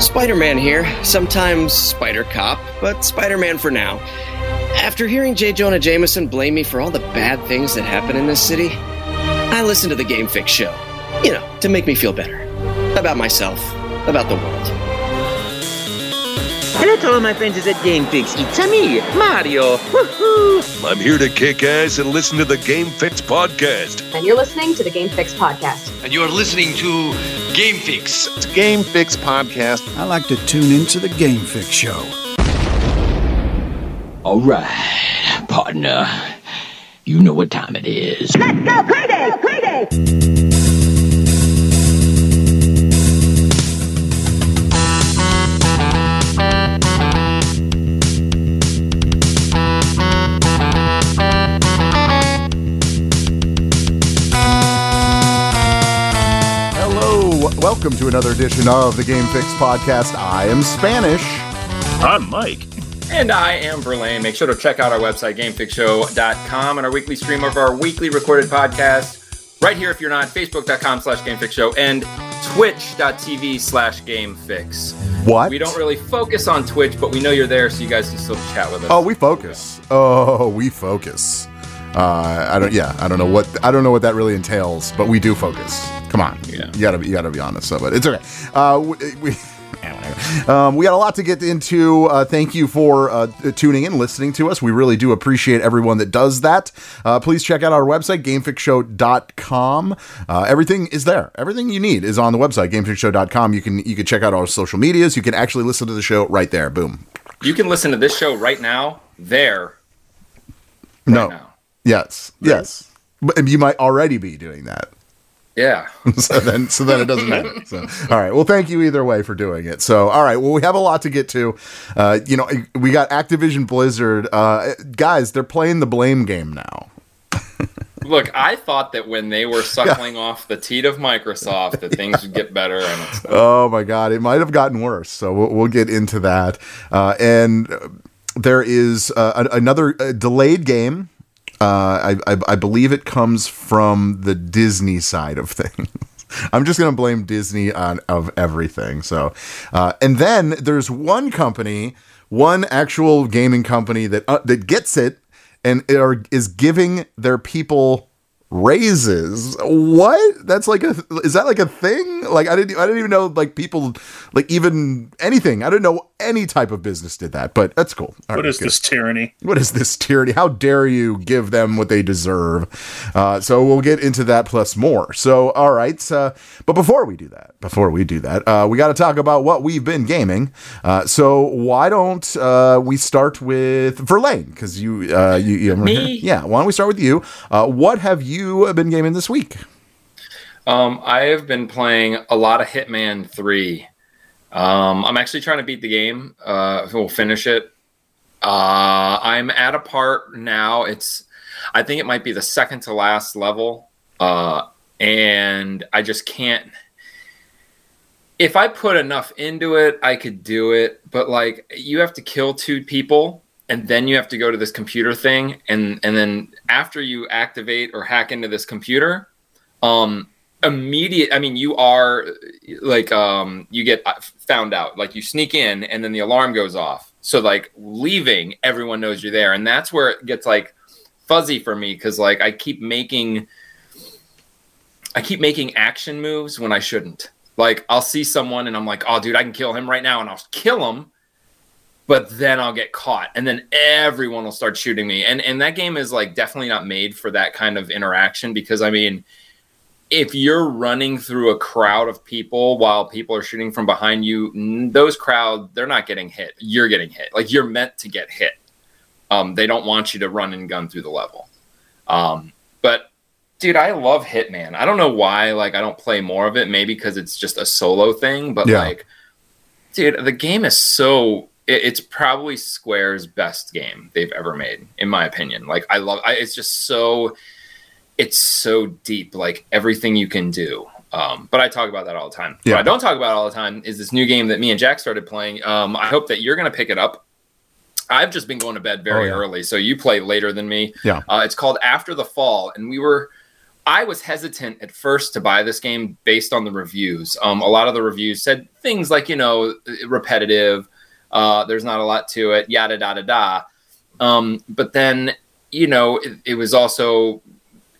Spider Man here, sometimes Spider Cop, but Spider Man for now. After hearing J. Jonah Jameson blame me for all the bad things that happen in this city, I listened to the Game Fix show. You know, to make me feel better. About myself, about the world. Hello to all my friends at Game Fix. It's me, Mario. Woohoo! I'm here to kick ass and listen to the Game Fix podcast. And you're listening to the Game Fix podcast. And you're listening to Game Fix. It's Game Fix podcast. I like to tune into the Game Fix show. All right, partner. You know what time it is. Let's go, Payday! Payday! Welcome to another edition of the Game Fix podcast. I am Spanish. I'm Mike. And I am Verlaine. Make sure to check out our website, gamefixshow.com, and our weekly stream of our weekly recorded podcast right here if you're not, facebook.com slash gamefixshow and twitch.tv slash gamefix. What? We don't really focus on Twitch, but we know you're there, so you guys can still chat with us. Oh, we focus. Oh, we focus. Uh, I don't. Yeah, I don't know what I don't know what that really entails, but we do focus. Come on, yeah. you gotta you gotta be honest. So, but it's okay. Uh, we, we um, we got a lot to get into. Uh, thank you for uh, tuning in, listening to us. We really do appreciate everyone that does that. Uh, please check out our website, gamefixshow.com. Uh, everything is there. Everything you need is on the website, gamefixshow.com. You can you can check out our social medias. You can actually listen to the show right there. Boom. You can listen to this show right now, there. Right no. Now. Yes. Yes. But you might already be doing that. Yeah. so then, so then it doesn't matter. So, all right. Well, thank you either way for doing it. So, all right. Well, we have a lot to get to. Uh, you know, we got Activision Blizzard. Uh, guys, they're playing the blame game now. Look, I thought that when they were suckling yeah. off the teat of Microsoft, that things would get better. And oh my God, it might have gotten worse. So we'll, we'll get into that. Uh, and there is uh, another uh, delayed game uh, I, I, I believe it comes from the Disney side of things. I'm just going to blame Disney on of everything. So, uh, and then there's one company, one actual gaming company that uh, that gets it and are, is giving their people raises. What? That's like a is that like a thing? Like i didn't i didn't even know like people like even anything. I didn't know any type of business did that but that's cool. All what right, is good. this tyranny? What is this tyranny? How dare you give them what they deserve? Uh, so we'll get into that plus more. So all right uh, but before we do that before we do that uh, we got to talk about what we've been gaming. Uh, so why don't uh, we start with verlaine because you uh, you, you Me? yeah why don't we start with you? What have you you have been gaming this week? Um, I have been playing a lot of Hitman 3. Um, I'm actually trying to beat the game. Uh, we'll finish it. Uh, I'm at a part now. It's, I think it might be the second to last level. Uh, and I just can't. If I put enough into it, I could do it. But like, you have to kill two people and then you have to go to this computer thing and and then after you activate or hack into this computer um immediate i mean you are like um you get uh, found out like you sneak in and then the alarm goes off. So like leaving everyone knows you're there and that's where it gets like fuzzy for me because like i keep making i keep making action moves when i shouldn't. Like i'll see someone and i'm like oh dude i can kill him right now and i'll kill him but then I'll get caught and then everyone will start shooting me. And and that game is like definitely not made for that kind of interaction because I mean if you're running through a crowd of people while people are shooting from behind you, those crowd they're not getting hit. You're getting hit. Like you're meant to get hit. Um, they don't want you to run and gun through the level. Um, but dude, I love Hitman. I don't know why like I don't play more of it. Maybe because it's just a solo thing. But yeah. like, dude, the game is so it, it's probably Square's best game they've ever made, in my opinion. Like I love, I, it's just so, it's so deep. Like everything you can do. Um, but I talk about that all the time. Yeah. What I don't talk about all the time is this new game that me and Jack started playing. Um, I hope that you're going to pick it up. I've just been going to bed very oh, yeah. early, so you play later than me. Yeah. Uh, it's called After the Fall, and we were. I was hesitant at first to buy this game based on the reviews. Um, a lot of the reviews said things like, you know, repetitive, uh, there's not a lot to it, yada, da, da. Um, but then, you know, it, it was also,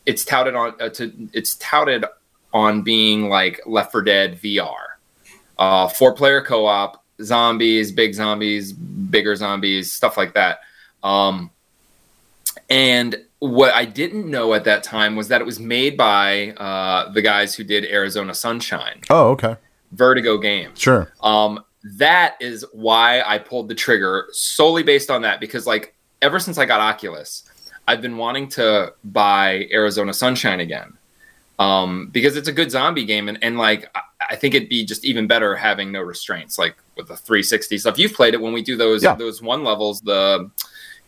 it's touted on, uh, to, it's touted on being like Left 4 Dead VR, uh, four player co op, zombies, big zombies, bigger zombies, stuff like that. Um, and what I didn't know at that time was that it was made by uh, the guys who did Arizona Sunshine. Oh, okay. Vertigo Games. Sure. Um, that is why I pulled the trigger solely based on that because, like, ever since I got Oculus, I've been wanting to buy Arizona Sunshine again um, because it's a good zombie game, and, and like I think it'd be just even better having no restraints, like with the 360 stuff. You've played it when we do those Yeah. those one levels, the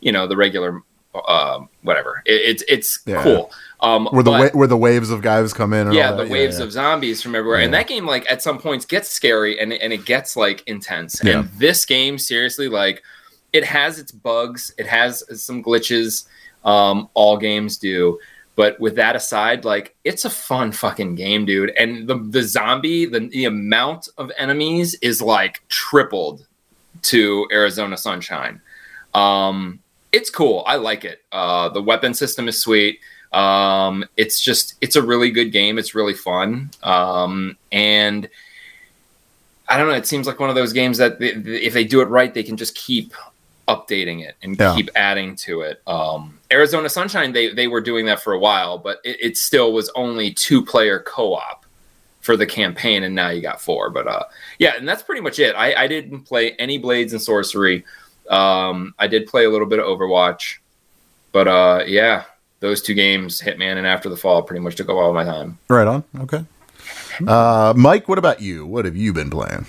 you know the regular uh, whatever. It, it's it's Yeah. cool. Um, Where the but- wa- where the waves of guys come in. And yeah, all the waves yeah. of zombies from everywhere, and that game like at some points gets scary and and it gets like intense. Yeah. And this game, seriously, like it has its bugs, it has some glitches. Um, all games do. But with that aside, like it's a fun fucking game, dude. And the the zombie, the, the amount of enemies is like tripled to Arizona Sunshine. Um, it's cool. I like it. Uh, the weapon system is sweet. Um, it's just it's a really good game. It's really fun. Um, and I don't know. It seems like one of those games that they, if they do it right, they can just keep updating it and Yeah. keep adding to it. Um, Arizona Sunshine, they they were doing that for a while, but it, it still was only two player co op for the campaign, and now you got four. But uh, yeah, and that's pretty much it. I, I didn't play any Blades and Sorcery. Um, I did play a little bit of Overwatch, but uh, yeah, those two games, Hitman and After the Fall, pretty much took up all my time. Right on. Okay. Uh, Mike, what about you? What have you been playing?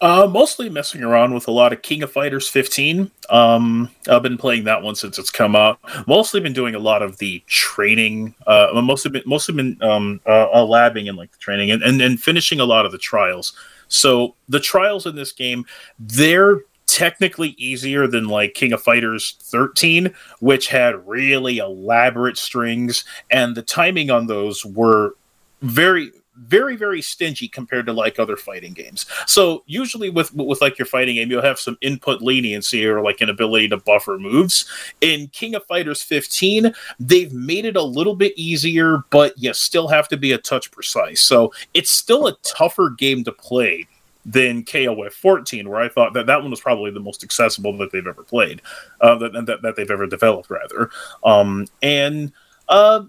Uh, mostly messing around with a lot of King of Fighters 15. Um, I've been playing that one since it's come out. Mostly been doing a lot of the training. Uh, well, mostly been mostly been um, uh, uh, labbing and like the training and, and and finishing a lot of the trials. So the trials in this game, they're technically easier than like King of Fighters 13, which had really elaborate strings, and the timing on those were very very very stingy compared to like other fighting games. So usually with with like your fighting game you'll have some input leniency or like an ability to buffer moves. In king of fighters 15 they've made it a little bit easier but you still have to be a touch precise. So it's still a tougher game to play than KOF 14, where I thought that that one was probably the most accessible that they've ever played, uh, that, that, that they've ever developed, rather. Um, and uh,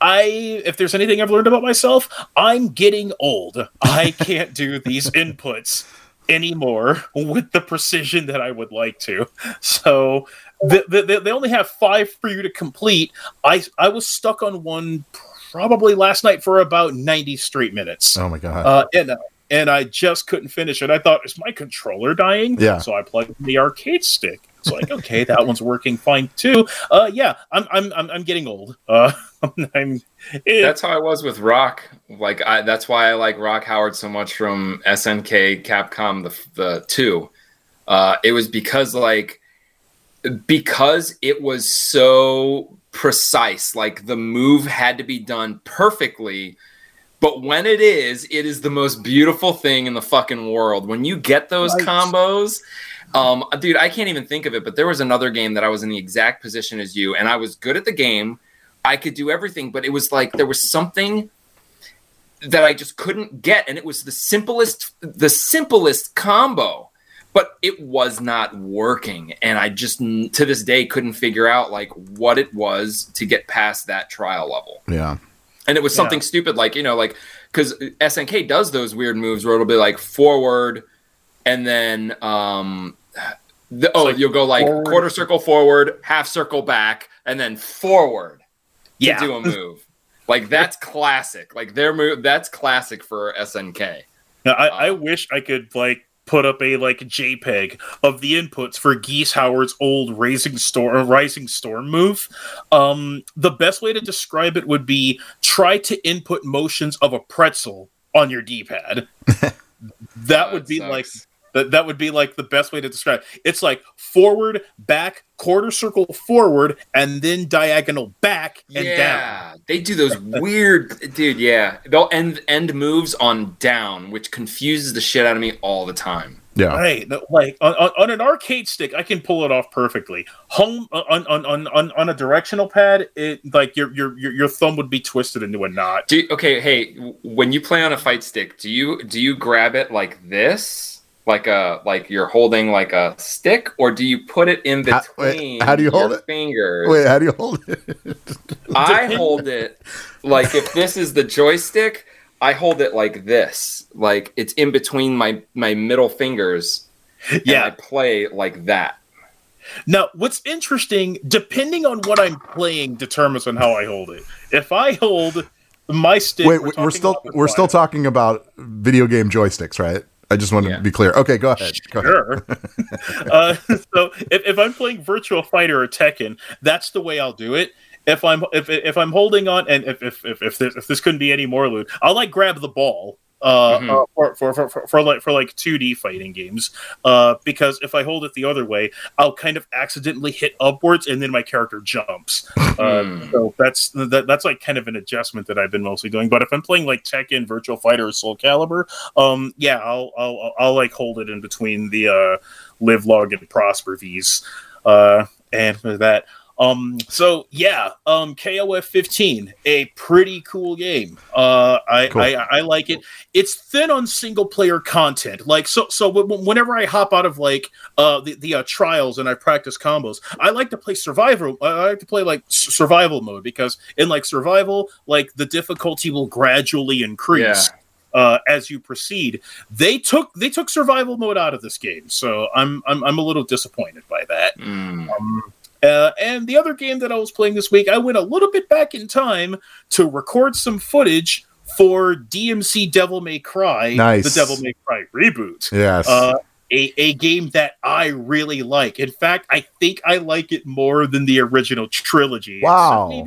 I, if there's anything I've learned about myself, I'm getting old. I can't do these inputs anymore with the precision that I would like to. So the, the, they only have five for you to complete. I I was stuck on one probably last night for about 90 straight minutes. Oh my god. Uh, and uh, and I just couldn't finish it. I thought, is my controller dying? Yeah. So I plugged in the arcade stick. It's like, okay, that one's working fine too. Uh, yeah, I'm I'm I'm, I'm getting old. Uh, I'm. it- That's how I was with Rock. Like I, that's why I like Rock Howard so much from SNK Capcom the the two. Uh, it was because like because it was so precise. Like the move had to be done perfectly. But when it is, it is the most beautiful thing in the fucking world. When you get those Right. combos, um, dude, I can't even think of it. But there was another game that I was in the exact position as you, and I was good at the game. I could do everything, but it was like there was something that I just couldn't get, and it was the simplest, the simplest combo, but it was not working, and I just to this day couldn't figure out like what it was to get past that trial level yeah. And it was something stupid like you know like because snk does those weird moves where it'll be like forward and then um the, oh like you'll go like forward. quarter circle forward half circle back and then forward to Yeah. do a move like that's classic like their move that's classic for snk Now, I, I wish I could like put up a like JPEG of the inputs for Geese Howard's old Rising Storm Rising Storm move. Um, the best way to describe it would be try to input motions of a pretzel on your D-pad. that would be like. That that would be like the best way to describe. It. It's like forward, back, quarter circle forward, and then diagonal back and yeah, down. they do those weird, dude. Yeah, they'll end end moves on down, which confuses the shit out of me all the time. Yeah, right. Like on, on, on, an arcade stick, I can pull it off perfectly. Home uh, on on, on, on, on a directional pad, it like your, your your your thumb would be twisted into a knot. Do okay, hey, when you play on a fight stick, do you do you grab it like this, like a like you're holding like a stick, or do you put it in between? How, wait, how do you hold it? Fingers. Wait, how do you hold it? I hold it like if this is the joystick. I hold it like this, like it's in between my my middle fingers. Yeah, I play like that. Now, what's interesting, depending on what I'm playing, determines on how I hold it. If I hold my stick, wait, we're, we're still we're still talking about video game joysticks, right? I just want to be clear. Okay, go ahead. Go sure. Ahead. uh, so if, if I'm playing Virtual Fighter or Tekken, that's the way I'll do it if I'm if if I'm holding on, and if if if if this, if this couldn't be any more lewd, I'll like grab the ball. Uh, mm-hmm. uh for, for, for, for, for like for like 2D fighting games, uh, because if I hold it the other way, I'll kind of accidentally hit upwards, and then my character jumps. Uh, mm. So that's that, that's like kind of an adjustment that I've been mostly doing. But if I'm playing like Tekken, Virtual Fighter, or Soul Calibur, um, yeah, I'll, I'll I'll like hold it in between the uh, live, log, and prosper V's, uh, and for that. Um, so yeah, um, KOF 15, a pretty cool game. Uh, I, cool. I, I like it. It's thin on single player content. Like so, so w- whenever I hop out of like uh the, the uh, trials and I practice combos, I like to play survival. I like to play like survival mode because in like survival, like the difficulty will gradually increase. Yeah. Uh, as you proceed. They took they took survival mode out of this game, so I'm I'm, I'm a little disappointed by that. Mm. Um, uh, and the other game that I was playing this week, I went a little bit back in time to record some footage for DMC Devil May Cry, nice. the Devil May Cry reboot. Yes. Uh, a, a game that I really like. In fact, I think I like it more than the original trilogy. Wow.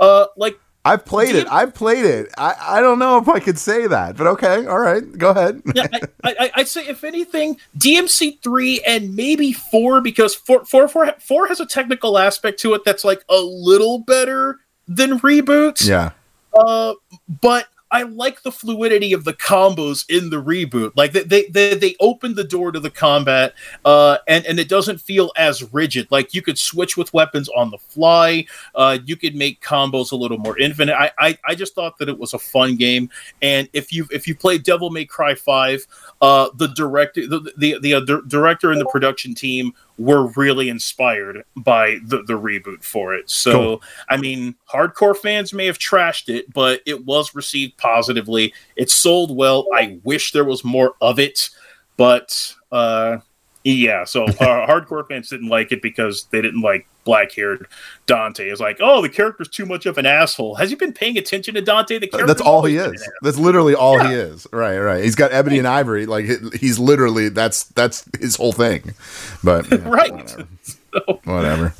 uh, like I've played it. I've played it. I, I don't know if I could say that, but okay. All right. Go ahead. yeah, I, I, I'd say, if anything, DMC 3 and maybe 4, because 4, 4, 4, 4 has a technical aspect to it that's like a little better than reboots. Yeah. Uh, but I like the fluidity of the combos in the reboot. Like they they they, they opened the door to the combat, uh, and and it doesn't feel as rigid. Like you could switch with weapons on the fly. Uh, you could make combos a little more infinite. I, I I just thought that it was a fun game. And if you if you play Devil May Cry Five, uh, the director the the, the uh, director and the production team were really inspired by the, the reboot for it. So, cool. I mean, hardcore fans may have trashed it, but it was received positively. It sold well. I wish there was more of it, but uh, yeah, so uh, hardcore fans didn't like it because they didn't like black haired Dante. Is like, oh, the character's too much of an asshole. Has he been paying attention to Dante? The character that's all he is. That's literally all yeah. he is. Right, right. He's got ebony and ivory. Like he's literally that's that's his whole thing. But yeah, right. Whatever. whatever.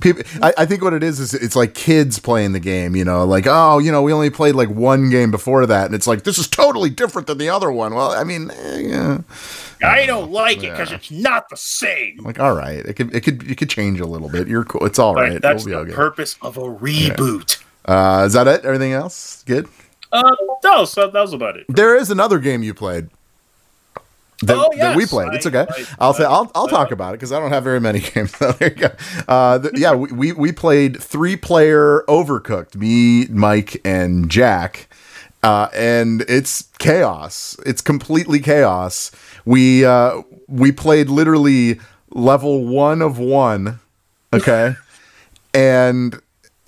People, I, I, think what it is is it's like kids playing the game. You know, like oh, you know, we only played like one game before that, and it's like this is totally different than the other one. Well, I mean, eh, yeah. I don't like it because it's not the same. like, all right, it could it could it could change a little bit. You're cool. It's all right. right that's we'll the okay. purpose of a reboot. Yeah. Uh, is that it? Everything else good? Uh, no, so that was about it. There is another game you played. That, oh, yes. that we played. It's okay. I, will say I'll I'll talk about it because I don't have very many games. So there you go. Uh, the, yeah, we, we we played three player Overcooked. Me, Mike, and Jack. Uh, and it's chaos. It's completely chaos. We uh, we played literally level one of one. Okay, and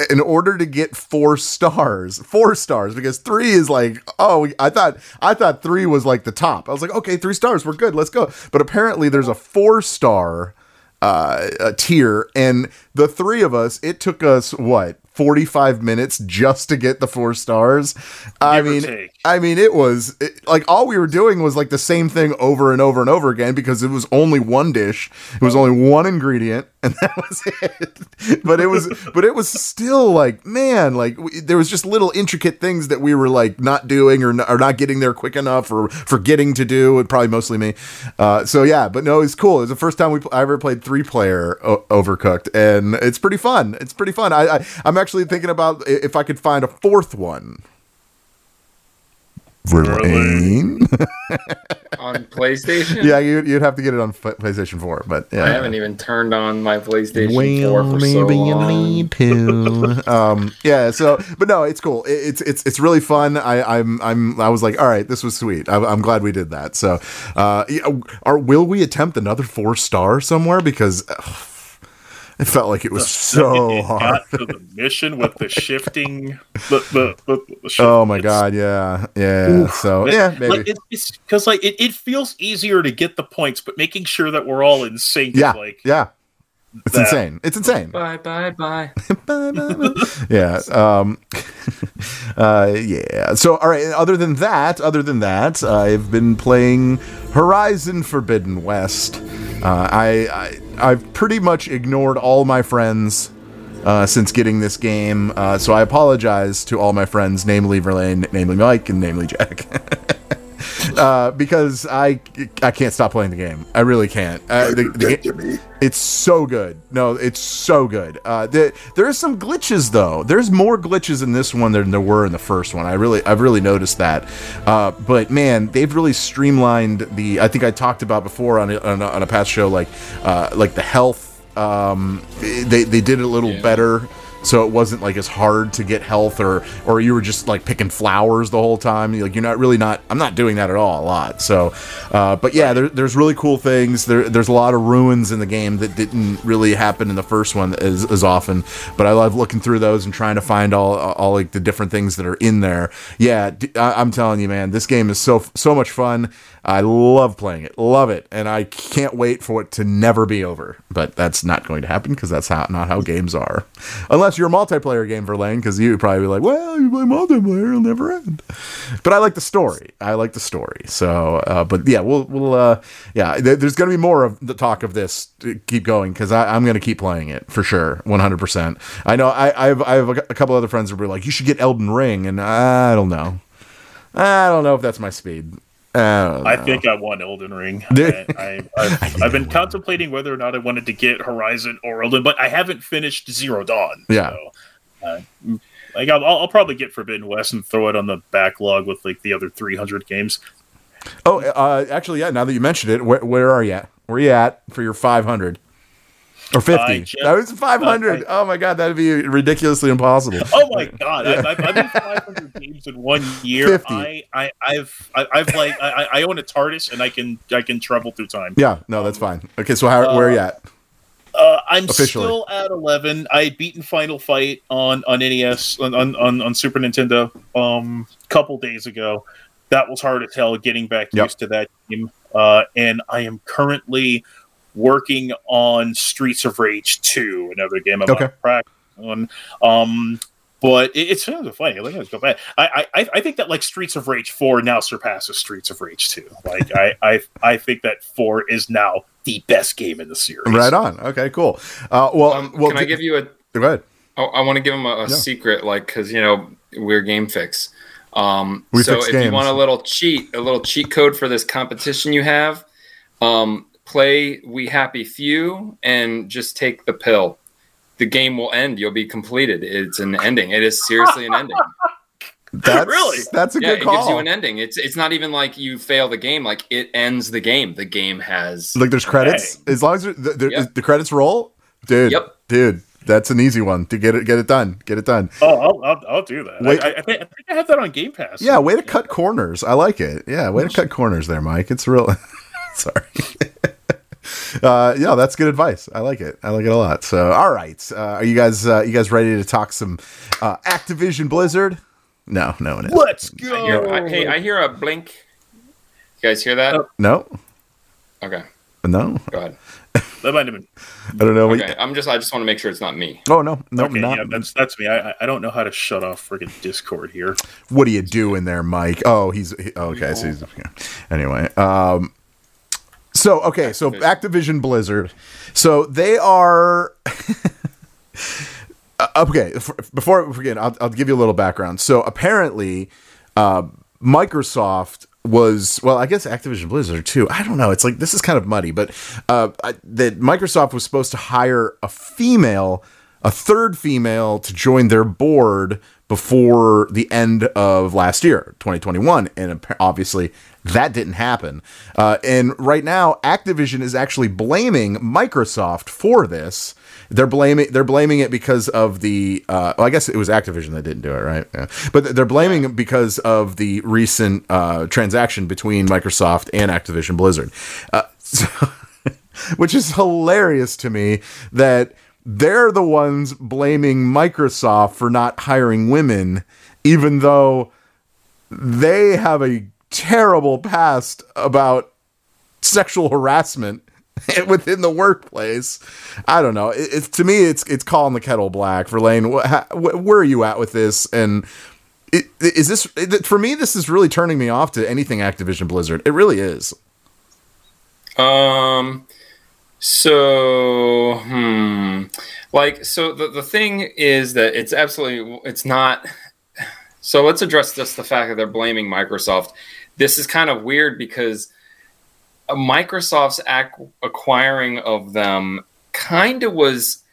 in order to get four stars, four stars, because three is like, oh, I thought I thought three was like the top. I was like, okay, three stars, we're good, let's go. But apparently, there's a four star uh, tier, and the three of us, it took us what 45 minutes just to get the four stars. I mean, I mean, it was it, like all we were doing was like the same thing over and over and over again because it was only one dish. It was only one ingredient, and that was it. but it was, but it was still like, man, like we, there was just little intricate things that we were like not doing or, or not getting there quick enough or forgetting to do. And probably mostly me. Uh, so yeah, but no, it's cool. It's the first time we I ever played three player o- Overcooked, and it's pretty fun. It's pretty fun. I, I I'm actually thinking about if I could find a fourth one. Verlaine. on PlayStation. yeah, you'd, you'd have to get it on PlayStation 4, but yeah. I haven't even turned on my PlayStation Well, 4 for so maybe you long. need to. um, yeah. So, but no, it's cool. It, it's it's it's really fun. I I'm I'm I was like, all right, this was sweet. I, I'm glad we did that. So, uh, are will we attempt another four star somewhere? Because ugh, it felt like it was so it hard. got to the mission with the shifting. The, the, the, the shift- Oh my it's- god, yeah, yeah. So it- yeah, maybe. Like it, it's because like it, it feels easier to get the points, but making sure that we're all in sync. yeah, Is like yeah. It's that. insane. It's insane. Bye bye bye. yeah. Um, uh, yeah. So, all right. Other than that, other than that, I've been playing Horizon Forbidden West. Uh, I, I I've pretty much ignored all my friends. Uh, since getting this game, uh, so I apologize to all my friends, namely Verlaine, namely Mike, and namely Jack, uh, because I I can't stop playing the game. I really can't. Uh, the, the ga- it's so good. No, it's so good. Uh, the, there are some glitches though. There's more glitches in this one than there were in the first one. I really, I've really noticed that. Uh, but man, they've really streamlined the. I think I talked about before on a, on a, on a past show, like uh, like the health. Um, they they did it a little better so it wasn't like as hard to get health or or you were just like picking flowers the whole time. Like you're not really not i'm not doing that at all a lot. So uh, but yeah there, there's really cool things. There, there's a lot of ruins in the game that didn't really happen in the first one as, as often but i love looking through those and trying to find all all like the different things that are in there. Yeah I'm telling you man this game is so so much fun. I love playing it. Love it. And i can't wait for it to never be over. But that's not going to happen because that's how not how games are. Unless you're a multiplayer game Verlaine, because you probably be like, well, you play multiplayer, it'll never end. But I like the story. I like the story. So, uh, but yeah, we'll, we'll, uh, yeah, th- there's going to be more of the talk of this. Keep going because I'm going to keep playing it for sure, 100%. I know I, I have, I have a, a couple other friends who were like, you should get Elden Ring, and I don't know. I don't know if that's my speed. I, I think I want Elden Ring. I, I've been contemplating whether or not I wanted to get Horizon or Elden, but I haven't finished Zero Dawn. Yeah. So, uh, like I'll, I'll probably get Forbidden West and throw it on the backlog with like the other 300 games. Oh, uh, actually, yeah. Now that you mentioned it, where, where are you at? Where are you at for your 500 or 50? Just- that was 500. oh my god, that'd be ridiculously impossible. Oh my god! I've, I've, I've been 500 games in one year. 50. I, I, I've, I, I've like, I, I own a TARDIS and I can, I can travel through time. Yeah, no, that's fine. Okay, so how, where are you at? Uh, I'm Officially. still at 11. I had beaten Final Fight on on NES on on, on, Super Nintendo um a couple days ago. That was hard to tell getting back Yep. used to that game. Uh, and I am currently working on Streets of Rage 2, another game I'm Okay. on practice on. Um, but it, it's kind of funny. Like, let's go back. I, I I think that like Streets of Rage 4 now surpasses Streets of Rage 2. Like I I I think that 4 is now the best game in the series. Right on. Okay, cool. Uh, well, Um, well, can I give you a? Go ahead. Oh, I want to give them a, a secret, like because you know we're Game Fix. Um, We so fix if games. you want a little cheat, a little cheat code for this competition you have, um, play We Happy Few and just take the pill. The game will end. You'll be completed. It's an ending. It is seriously an ending. That's, Really? That's a yeah, good it gives you an ending. It's it's not even like you fail the game. Like it ends the game. The game has. Like there's credits. Hey. As long as there- the, the, Yep. the credits roll, dude. Yep. Dude, that's an easy one to get it get it done. Get it done. Oh, I'll, I'll, I'll do that. Wait. I, I, think, I think I have that on Game Pass. Yeah, way to cut corners. I like it. Yeah, way to cut corners there, Mike. It's real. Sorry. uh, yeah, that's good advice. I like it. I like it a lot. So, all right, uh, are you guys uh, you guys ready to talk some uh, Activision Blizzard? No, no one is. Let's I go. hear, I, hey, I hear a blink. You guys hear that? Oh. No, Okay, no. go ahead. That might have been. I don't know. Okay, I'm just I just want to make sure it's not me. Oh no, no, okay, not. yeah, that's that's me. I I- I don't know how to shut off freaking Discord here. What are you doing there, Mike? Oh, he's he, okay. So he's, yeah. Anyway, um, so okay, so Activision Blizzard, so they are. Uh, okay, before we begin, I'll, I'll give you a little background. So apparently, uh, Microsoft was well, I guess Activision Blizzard too. I don't know. It's like this is kind of muddy, but uh, I, that Microsoft was supposed to hire a female, a third female, to join their board before the end of last year, 2021, and obviously that didn't happen. Uh, and right now, Activision is actually blaming Microsoft for this. They're blaming they're blaming it because of the uh, well, I guess it was Activision that didn't do it, right? Yeah. But they're blaming it because of the recent uh, transaction between Microsoft and Activision Blizzard, uh, so, which is hilarious to me that they're the ones blaming Microsoft for not hiring women, even though they have a terrible past about sexual harassment within the workplace. I don't know. It, it's to me, it's it's calling the kettle black. Verlaine, wh- wh- where are you at with this? And is this for me? This is really turning me off to anything Activision Blizzard. It really is. Um. So, hmm. Like, so the the thing is that it's absolutely it's not. So let's address just the fact that they're blaming Microsoft. This is kind of weird because uh, Microsoft's ac- acquiring of them kind of was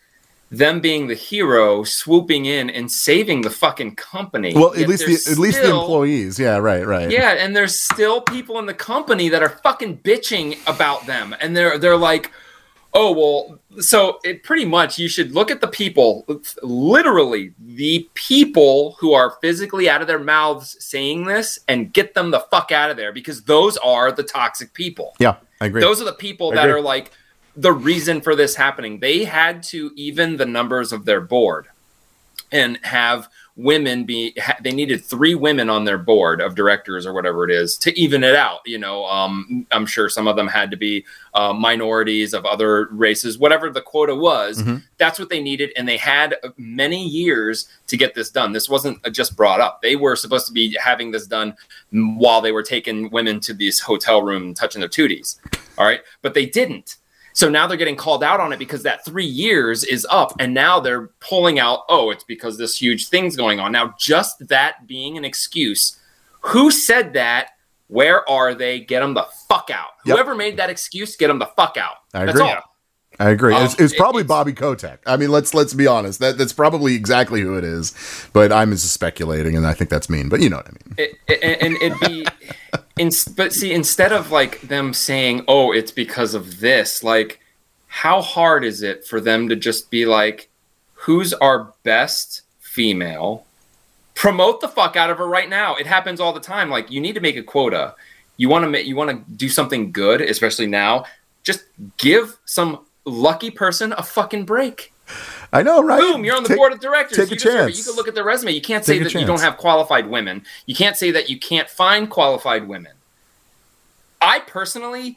them being the hero swooping in and saving the fucking company. Well, at Yet least the at least the employees. Yeah, right, right. yeah, and there's still people in the company that are fucking bitching about them, and they're they're like, oh well. So it pretty much you should look at the people, literally the people who are physically out of their mouths saying this, and get them the fuck out of there because those are the toxic people. Yeah, I agree. Those are the people I that agree. are like the reason for this happening. They had to even the numbers of their board and have women be they needed three women on their board of directors or whatever it is to even it out you know um, i'm sure some of them had to be uh, minorities of other races whatever the quota was. Mhm. that's what they needed and they had many years to get this done. This wasn't uh, just brought up. They were supposed to be having this done while they were taking women to this hotel room touching their tooties all right? But they didn't so now they're getting called out on it because that three years is up, and now they're pulling out. Oh, it's because this huge thing's going on. Now, just that being an excuse, who said that? Where are they? Get them the fuck out. Yep. Whoever made that excuse, get them the fuck out. I That's agree. all. I agree. Um, it's, it's it- probably it's- Bobby Kotick. I mean, let's let's be honest. That that's probably exactly who it is. But I'm just speculating, and I think that's mean. But you know what I mean. It, it, and it'd be, in, but see, instead of like them saying, "Oh, it's because of this," like, how hard is it for them to just be like, "Who's our best female?" Promote the fuck out of her right now. It happens all the time. Like, you need to make a quota. You want to you want to do something good, especially now. Just give some lucky person a fucking break. I know, right? Boom, you're on the Take- board of directors. take a you it. chance. You can look at the resume. You can't say Take that you don't have qualified women. You can't say that you can't find qualified women. I personally,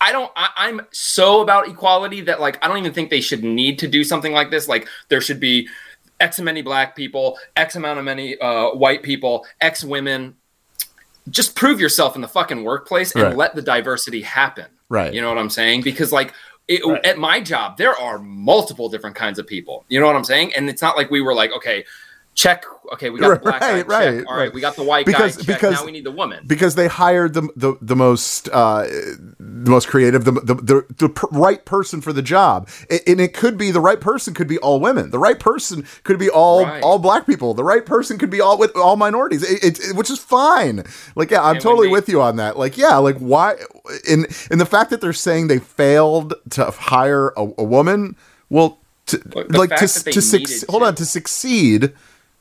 I don't. I, I'm so about equality that like I don't even think they should need to do something like this. Like there should be X amount of many black people, X amount of many uh, white people, X women. Just prove yourself in the fucking workplace and Right. let the diversity happen. Right. You know what I'm saying? Because like it, at my job, there are multiple different kinds of people. You know what I'm saying? And it's not like we were like, okay, check. Okay, we got the black Right, guy. right, check. All right, right. we got the white Because- guy. Check. because- now we need the woman. because they hired the the, the most uh, the most creative, the the, the, the right person for the job, A- and it could be the right person could be all women, the right person could be all Right. all black people, the right person could be all with all minorities, it, it, it- which is fine. Like, yeah, I'm And totally they- with you on that. Like, yeah, like why? In in the fact that they're saying they failed to hire a, a woman, well, to, like to to suc- hold on to succeed,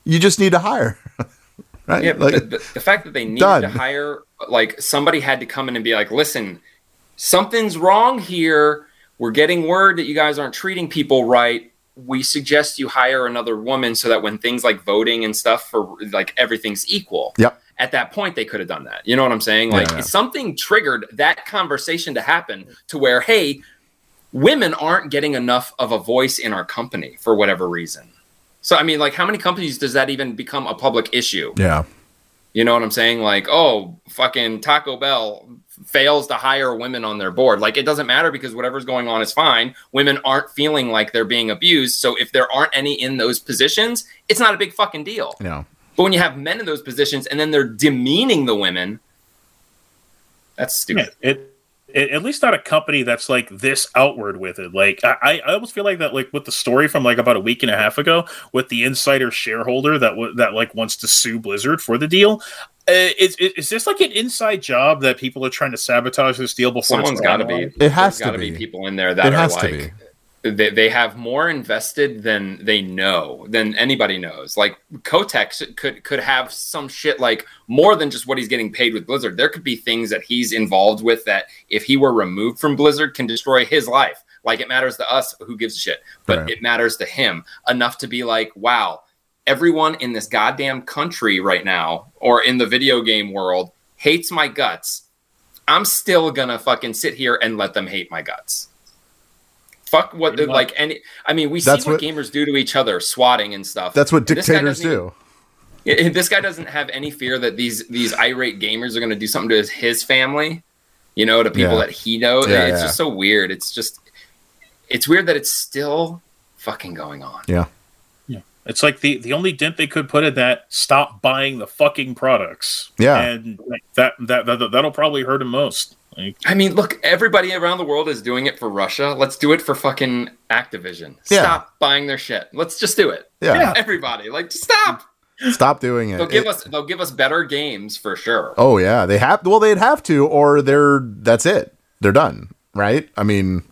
you just need to hire. right? Yeah, like, the, the fact that they needed done. to hire, like somebody had to come in and be like, "Listen, something's wrong here. We're getting word that you guys aren't treating people right. We suggest you hire another woman so that when things like voting and stuff for like everything's equal." Yep. at that point they could have done that. You know what I'm saying? Like yeah. something triggered that conversation to happen to where, hey, women aren't getting enough of a voice in our company for whatever reason. So I mean, like, how many companies does that even become a public issue? Yeah. You know what I'm saying? Like, oh, fucking Taco Bell fails to hire women on their board. Like, it doesn't matter because whatever's going on is fine. Women aren't feeling like they're being abused. So if there aren't any in those positions, it's not a big fucking deal. No. But when you have men in those positions and then they're demeaning the women, that's stupid. Yeah, it, it at least not a company that's like this outward with it. Like I, I almost feel like that like with the story from like about a week and a half ago with the insider shareholder that w- that like wants to sue Blizzard for the deal. Uh, is, is is this like an inside job that people are trying to sabotage this deal before? Someone's got to be. It has gotta to be. people in there that It are has to like be. They, they have more invested than they know than anybody knows. Like Kotick could could have some shit like more than just what he's getting paid with Blizzard. There could be things that he's involved with that if he were removed from Blizzard can destroy his life. Like it matters to us, who gives a shit? But Right. it matters to him enough to be like, wow, everyone in this goddamn country right now or in the video game world hates my guts. I'm still gonna fucking sit here and let them hate my guts. Fuck what Pretty much. like any. I mean, we That's see what, what- gamers do to each other, swatting and stuff. That's what And this guy dictators do. even- Yeah, this guy doesn't have any fear that these these irate gamers are going to do something to his, his family. You know, to people Yeah. that he knows. Yeah, it's yeah. just so weird. It's just, it's weird that it's still fucking going on. Yeah. It's like the the only dent they could put in that stop buying the fucking products. Yeah. and that that, that that'll probably hurt him most. Like, I mean, look, everybody around the world is doing it for Russia. Let's do it for fucking Activision. Yeah. Stop buying their shit. Let's just do it. Yeah. Everybody, like, just stop. Stop doing it. They'll give It- us they'll give us better games for sure. Oh yeah, they have. Well, they'd have to, or they're that's it. They're done, right? I mean,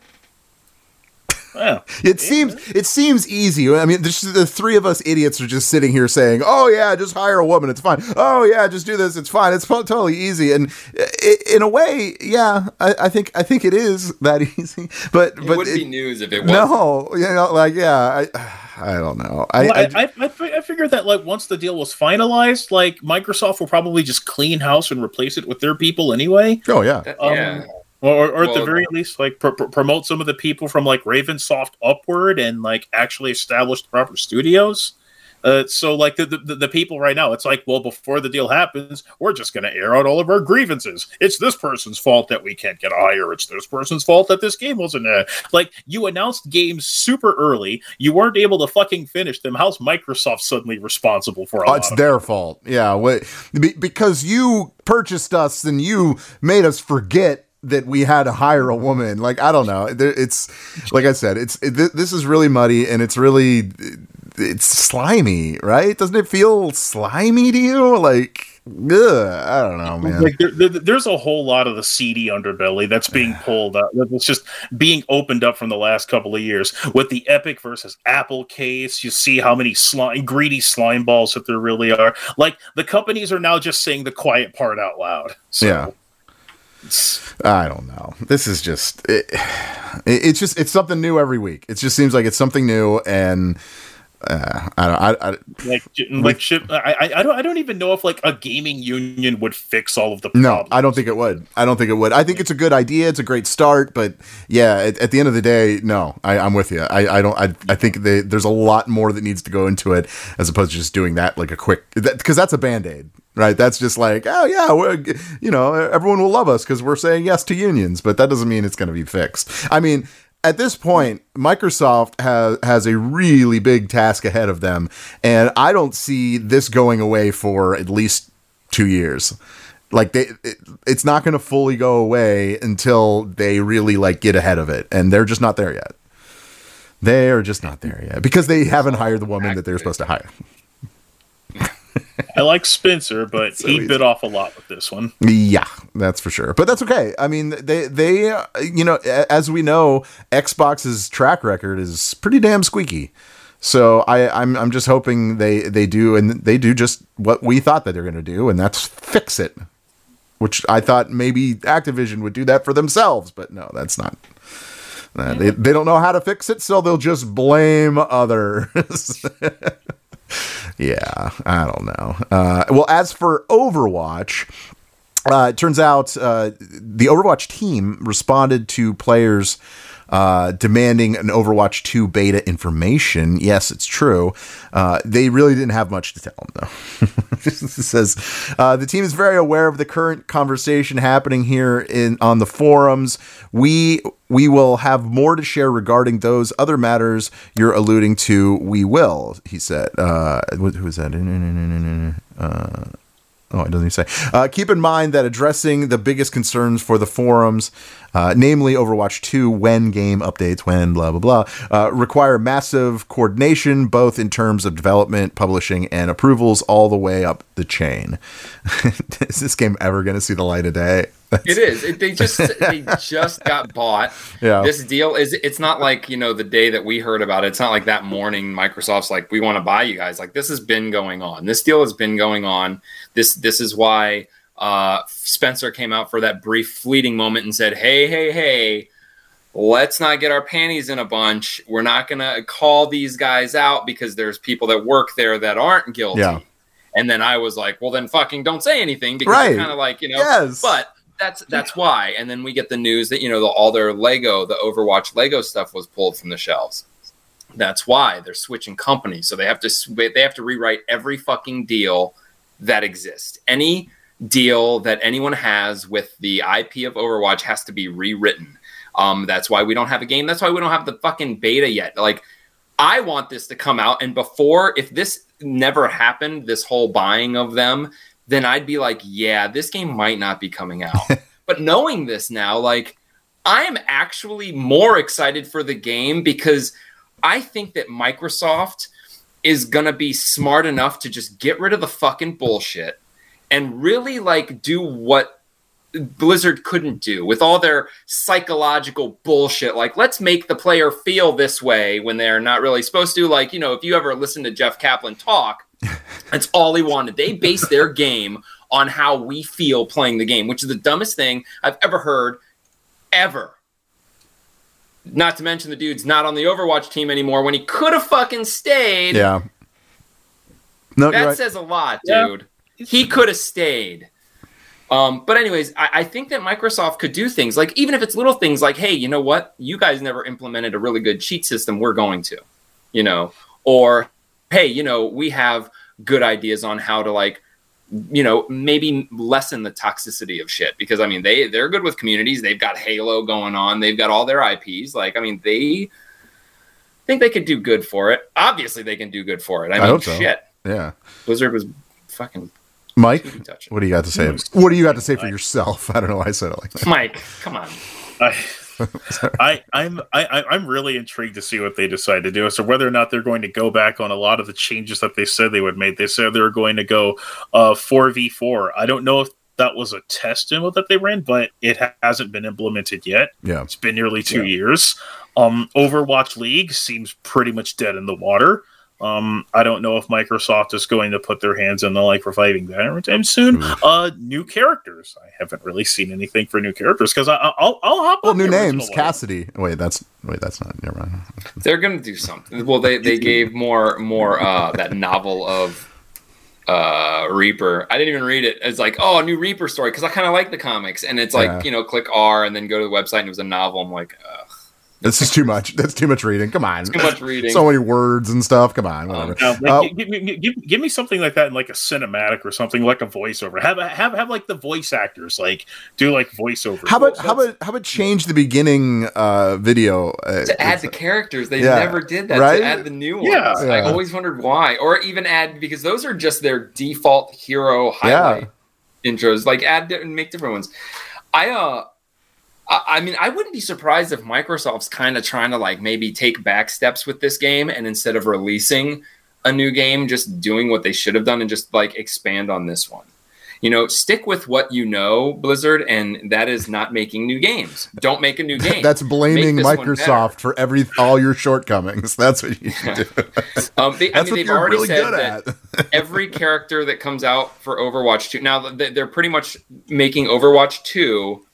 well, it seems it seems easy. I mean, there's, the three of us idiots are just sitting here saying, "Oh yeah, just hire a woman. It's fine. Oh yeah, just do this. It's fine. It's totally easy." And i- in a way, yeah, I, I think I think it is that easy. But It but would it- be news if it was. no, you know, like yeah, I I don't know. I, Well, I, I, I, I, I figured that like once the deal was finalized, like Microsoft will probably just clean house and replace it with their people anyway. oh yeah, Um, yeah. Or, or at the Well, very least, like pr- pr- promote some of the people from like Ravensoft upward and like actually establish the proper studios. Uh, so like the, the the people right now, it's like, well, before the deal happens, we're just going to air out all of our grievances. It's this person's fault that we can't get a hire. It's this person's fault that this game wasn't uh, like you announced games super early. You weren't able to fucking finish them. How's Microsoft suddenly responsible for a Oh, it's of their fault. Yeah, wait, be, because you purchased us and you made us forget that we had to hire a woman. Like I don't know. It's like I said, it's it, this is really muddy and it's really it's slimy, right? Doesn't it feel slimy to you? Like, ugh, I don't know, man. Like there, there- there's a whole lot of the seedy underbelly that's being pulled out. It's just being opened up from the last couple of years with the Epic versus Apple case. You see how many slime, greedy slime balls that there really are. Like the companies are now just saying the quiet part out loud. So, Yeah. I don't know. This is just it, it's just it's something new every week. It just seems like it's something new and. Uh, I don't. I, I, like, like shit. I, I, don't. I don't even know if like a gaming union would fix all of the No, problems. I don't think it would. I don't think it would. I think it's a good idea. It's a great start, but yeah, at, at the end of the day, no, I, I'm with you. I, I don't. I, I think they, there's a lot more that needs to go into it as opposed to just doing that like a quick because that's a band aid, right? That's just like, oh yeah, we're, you know, everyone will love us because we're saying yes to unions, but that doesn't mean it's going to be fixed. I mean. At this point, Microsoft has has a really big task ahead of them, and I don't see this going away for at least two years. Like they it, it's not going to fully go away until they really like get ahead of it and they're just not there yet. They're just not there yet because they haven't hired the woman that they're supposed to hire I like Spencer, but So he easy. bit off a lot with this one. yeah that's for sure but that's okay i mean they they uh, you know as we know xbox's track record is pretty damn squeaky so I, I'm I'm just hoping they they do and they do just what we thought that they're going to do and that's fix it, which I thought maybe Activision would do that for themselves, but no, that's not. Uh, they they don't know how to fix it, so they'll just blame others. Yeah, I don't know. Uh, well, as for Overwatch, uh, it turns out uh, the Overwatch team responded to players uh, demanding an Overwatch 2 beta information. Yes, it's true. Uh, they really didn't have much to tell them, though. it says uh, the team is very aware of the current conversation happening here in on the forums. We we will have more to share regarding those other matters you're alluding to. We will, he said. Uh, who was that? Oh, it doesn't even say. Uh, keep in mind that addressing the biggest concerns for the forums, uh, namely Overwatch 2, when game updates, when blah, blah, blah, uh, require massive coordination, both in terms of development, publishing, and approvals all the way up the chain. is this game ever going to see the light of day? It is. It, they just they just got bought. Yeah. This deal is. It's not like you know the day that we heard about it. It's not like that morning. Microsoft's like, we want to buy you guys. Like this has been going on. This deal has been going on. This this is why uh, Spencer came out for that brief fleeting moment and said, "Hey, hey, hey." Let's not get our panties in a bunch. We're not going to call these guys out because there's people that work there that aren't guilty. Yeah. And then I was like, well, then fucking don't say anything because Right. kind of like, you know, Yes. but that's that's why. And then we get the news that you know the, all their Lego, the Overwatch Lego stuff was pulled from the shelves. That's why they're switching companies, so they have to they have to rewrite every fucking deal that exists. Any deal that anyone has with the IP of Overwatch has to be rewritten. Um, that's why we don't have a game. That's why we don't have the fucking beta yet. Like, I want this to come out, and before, if this never happened, this whole buying of them, then I'd be like, yeah, this game might not be coming out. but knowing this now, like, I am actually more excited for the game because I think that Microsoft is going to be smart enough to just get rid of the fucking bullshit and really like do what Blizzard couldn't do with all their psychological bullshit. Like, let's make the player feel this way when they're not really supposed to. Like, you know, if you ever listen to Jeff Kaplan talk, that's all he wanted. They base their game on how we feel playing the game, which is the dumbest thing I've ever heard, ever. Not to mention the dude's not on the Overwatch team anymore when he could have fucking stayed. Yeah. No, that right. says a lot, Yeah. dude. He could have stayed. Um, but anyways, I, I think that Microsoft could do things like even if it's little things like, hey, you know what? You guys never implemented a really good cheat system. We're going to, you know, or hey, you know, we have good ideas on how to like, you know, maybe lessen the toxicity of shit because I mean they they're good with communities. They've got Halo going on. They've got all their IPs. Like I mean they think they could do good for it. Obviously, they can do good for it. I I mean, hope so. shit. Yeah. Blizzard was fucking Mike, Keep in touch. what do you got to say? What do you got to say for yourself? I don't know why I said it like that. Mike. Come on. I, I I'm I, I'm really intrigued to see what they decide to do. So whether or not they're going to go back on a lot of the changes that they said they would make. They said they were going to go uh four v four. I don't know if that was a test demo that they ran, but it ha- hasn't been implemented yet. Yeah. It's been nearly two years. Um, Overwatch League seems pretty much dead in the water. Um, I don't know if Microsoft is going to put their hands on the like reviving that anytime soon. Uh, new characters. I haven't really seen anything for new characters because I'll I'll hop. Well, on new the original names, one. Cassidy. Wait, that's wait, that's not. Never mind. They're gonna do something. Well, they they gave more more uh that novel of uh Reaper. I didn't even read it. It's like, oh, a new Reaper story because I kind of like the comics, and it's like Yeah. you know, click R and then go to the website and it was a novel. I'm like, ugh. This is too much. That's too much reading. Come on. too much reading. So many words and stuff. Come on, whatever. No, like, Uh, gi- give, me- give, give me something like that in like a cinematic or something like a voiceover. Have have have like the voice actors like do like voiceovers. how about Well, how about how about change the beginning uh, video uh, to add the characters. They Yeah. never did that Right? to add the new ones. Yeah. I Yeah. always wondered why, or even add because those are just their default hero highlight intros. Like add and make different ones. I uh. I I mean, I wouldn't be surprised if Microsoft's kind of trying to like maybe take back steps with this game, and instead of releasing a new game, just doing what they should have done and just like expand on this one. You know, stick with what you know, Blizzard, and that is not making new games. Don't make a new game. That's blaming Make this one better. Microsoft for every all your shortcomings. That's what you should do. Um, they, I That's mean, what they've already really said that at. every character that comes out for Overwatch 2 now they're pretty much making Overwatch 2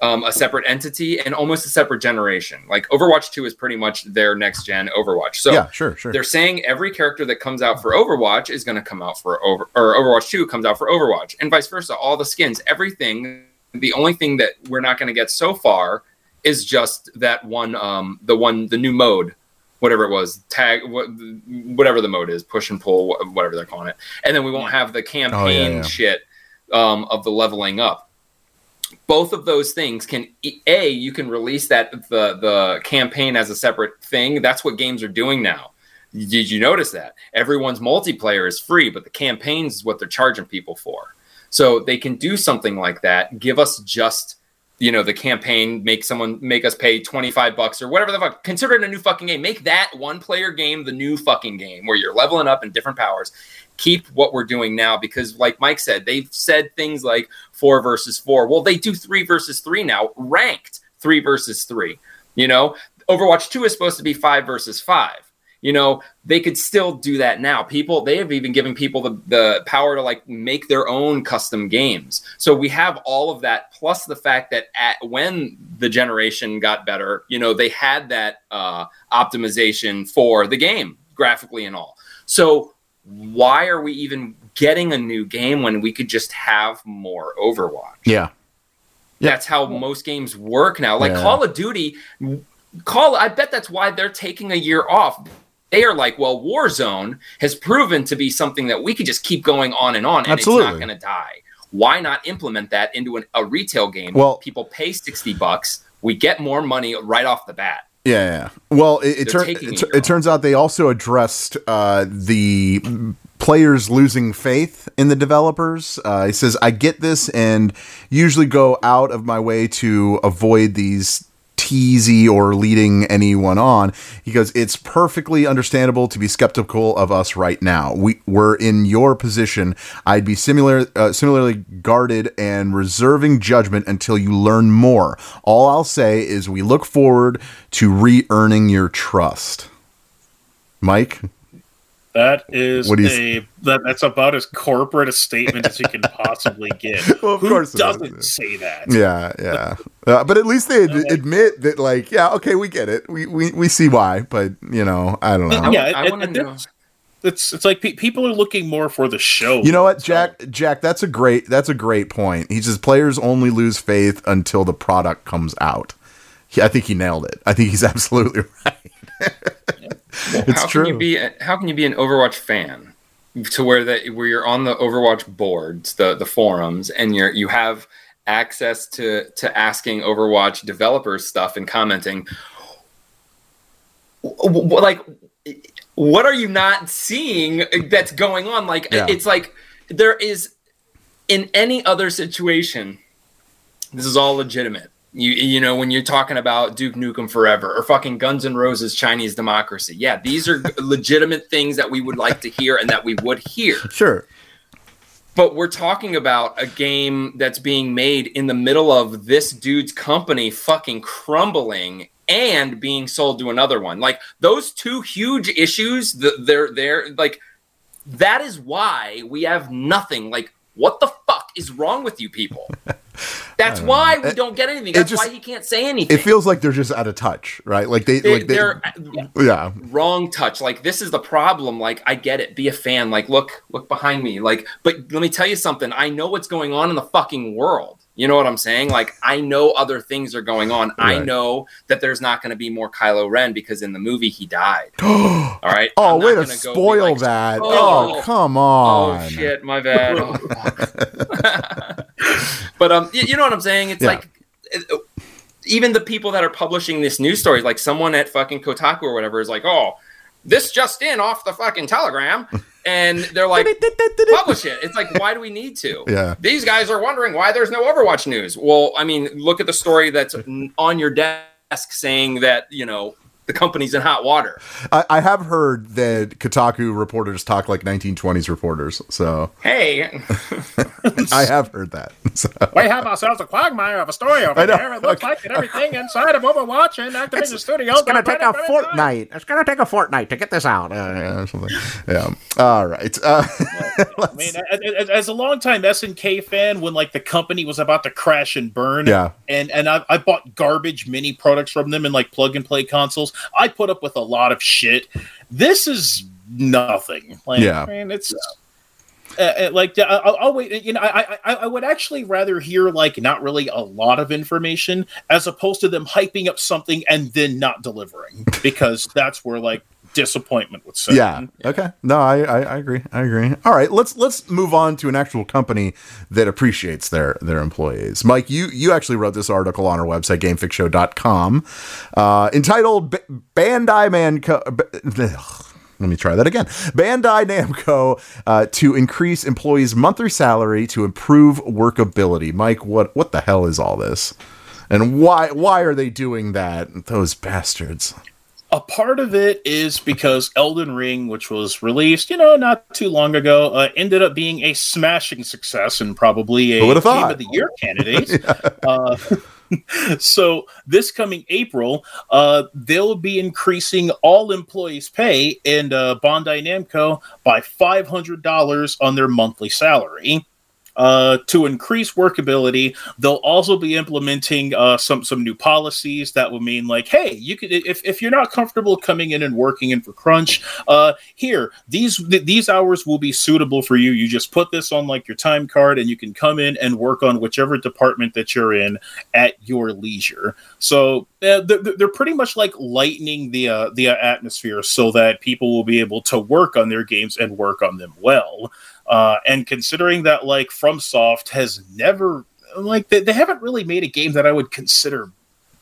um, a separate entity and almost a separate generation. Like Overwatch 2 is pretty much their next gen Overwatch. So yeah, sure, sure. they're saying every character that comes out for Overwatch is going to come out for over or Overwatch 2 comes out for Overwatch and vice versa. All the skins, everything. The only thing that we're not going to get so far is just that one, um, the one, the new mode, whatever it was, tag, what, whatever the mode is, push and pull, wh- whatever they're calling it, and then we won't have the campaign yeah. shit um, of the leveling up both of those things can a you can release that the the campaign as a separate thing. That's what games are doing now. Did you notice that? Everyone's multiplayer is free but the campaigns is what they're charging people for. So they can do something like that. Give us just you know the campaign make someone make us pay 25 bucks or whatever the fuck. Consider it a new fucking game. Make that one player game the new fucking game where you're leveling up in different powers keep what we're doing now because like mike said they've said things like four versus four. Well they do three versus three now ranked three versus three you know? Overwatch 2 is supposed to be five versus five you know? They could still do that now. People they have even given people the, the power to like make their own custom games. So we have all of that plus the fact that at when the generation got better you know they had that uh, optimization for the game graphically and all. So why are we even getting a new game when we could just have more overwatch? Yeah. That's how most games work now. Like Yeah. call of duty call i bet that's why they're taking a year off. They are like well warzone has proven to be something that we could just keep going on and on and it's Absolutely. not going to die. Why not implement that into an, a retail game? Well- people pay 60 bucks we get more money right off the bat Yeah, yeah. Well, it, it, They're turn, taking it, it it turns out they also addressed uh, the players losing faith in the developers. Uh, he says, I get this and usually go out of my way to avoid these teasy or leading anyone on. He goes, It's perfectly understandable to be skeptical of us right now. We, we're in your position. I'd be similar, uh, similarly guarded and reserving judgment until you learn more. All I'll say is we look forward to re earning your trust. Mike? That is What do you a that, that's about as corporate a statement as you can possibly get. Well, of Who course doesn't yeah. say that? Yeah, yeah. Uh, but at least they ad- admit that, like, yeah, okay, we get it. We, we, we see why, but, you know, I don't know. yeah, I it- wanna know- it's, it's it's like pe- people are looking more for the show. You know what, Jack? Jack, that's a great that's a great point. He says players only lose faith until the product comes out. He, I think he nailed it. I think he's absolutely right. it's how true. Can you be how can you be an Overwatch fan to where that where you're on the Overwatch boards, the the forums, and you're you have access to to asking Overwatch developers stuff and commenting. Like, what are you not seeing that's going on? Like, Yeah. it's like there is in any other situation. This is all legitimate. You you know when you're talking about Duke Nukem Forever or fucking Guns N' Roses Chinese Democracy. Yeah, these are legitimate things that we would like to hear and that we would hear. sure. But we're talking about a game that's being made in the middle of this dude's company fucking crumbling and being sold to another one. Like those two huge issues, the, they're they're like that is why we have nothing. Like what the fuck is wrong with you people? That's why we don't get anything. That's just- why he can't say anything. It feels like they're just out of touch, right? Like they, They, like they, are yeah. wrong touch. Like this is the problem. Like I get it. Be a fan. Like look, look behind me. Like, but let me tell you something. I know what's going on in the fucking world. You know what I'm saying? Like I know other things are going on. I know that there's not going to be more Kylo Ren because in the movie he died. All right. Oh, way to gonna go be spoil like, that! "Oh, Oh, come oh, on! Oh shit, my bad. Oh. but um, y- you know what I'm saying? It's Yeah. like uh, even the people that are publishing this news story, like someone at fucking Kotaku or whatever, is like, oh, this just in off the fucking Telegram, and they're like, publish it. It's like, why do we need to? Yeah. These guys are wondering why there's no Overwatch news. Well, I mean, look at the story that's on your desk saying that you know the company's in hot water. I, I have heard that Kotaku reporters talk like 1920s reporters. So Hey, I have heard that. So. We have ourselves a quagmire of a story over I know. there. It looks like that everything inside of Overwatch and Activision Studios. It's gonna take a ready for the fortnight. It's gonna take a fortnight to get this out. Uh, yeah. Yeah. All right. Uh, I mean, a- a- as a longtime SNK fan, when like the company was about to crash and burn, Yeah. and and I, I bought garbage mini products from them and like plug and play consoles. I put up with a lot of shit. This is nothing. Like, Yeah. I mean, it's. Uh, uh, like I'll, I'll wait. You know, I, I I would actually rather hear like not really a lot of information as opposed to them hyping up something and then not delivering because that's where like disappointment with set. yeah. in. Okay. No, I, I, I agree. I agree. All right. Let's let's move on to an actual company that appreciates their their employees. Mike, you you actually wrote this article on our website gamefixshow.com uh, entitled B- Bandai Manco. B- let me try that again. Bandai Namco uh, to increase employees' monthly salary to improve workability. Mike, what what the hell is all this? And why why are they doing that? Those bastards. A part of it is because Elden Ring, which was released, you know, not too long ago, uh, ended up being a smashing success and probably a Game of the Year candidate. uh, so this coming April, uh, they'll be increasing all employees' pay in uh, Bandai Namco by five hundred dollars on their monthly salary. Uh, to increase workability, they'll also be implementing uh, some some new policies that will mean like, hey, you could if, if you're not comfortable coming in and working in for crunch, uh, here these th- these hours will be suitable for you. You just put this on like your time card, and you can come in and work on whichever department that you're in at your leisure. So uh, they're, they're pretty much like lightening the uh, the atmosphere so that people will be able to work on their games and work on them well. Uh, and considering that like FromSoft has never like they, they haven't really made a game that I would consider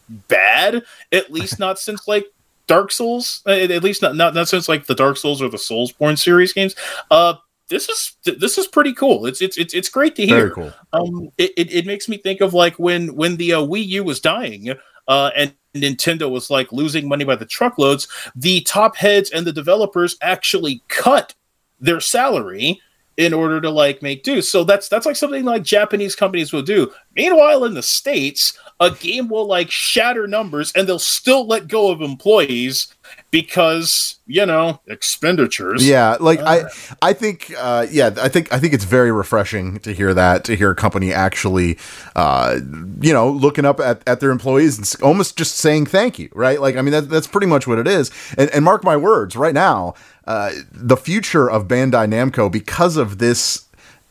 bad, at least not since like Dark Souls, uh, at least not, not not since like the Dark Souls or the Soulsborne series games. Uh, this is this is pretty cool. It's it's it's, it's great to hear. Very cool. Um, it, it, it makes me think of like when when the uh, Wii U was dying, uh, and Nintendo was like losing money by the truckloads. The top heads and the developers actually cut their salary in order to like make do. So that's that's like something like Japanese companies will do. Meanwhile, in the states, a game will like shatter numbers and they'll still let go of employees because you know expenditures. Yeah, like I, I think, uh, yeah, I think, I think it's very refreshing to hear that, to hear a company actually, uh, you know, looking up at, at their employees and almost just saying thank you, right? Like, I mean, that, that's pretty much what it is. And, and mark my words, right now, uh, the future of Bandai Namco because of this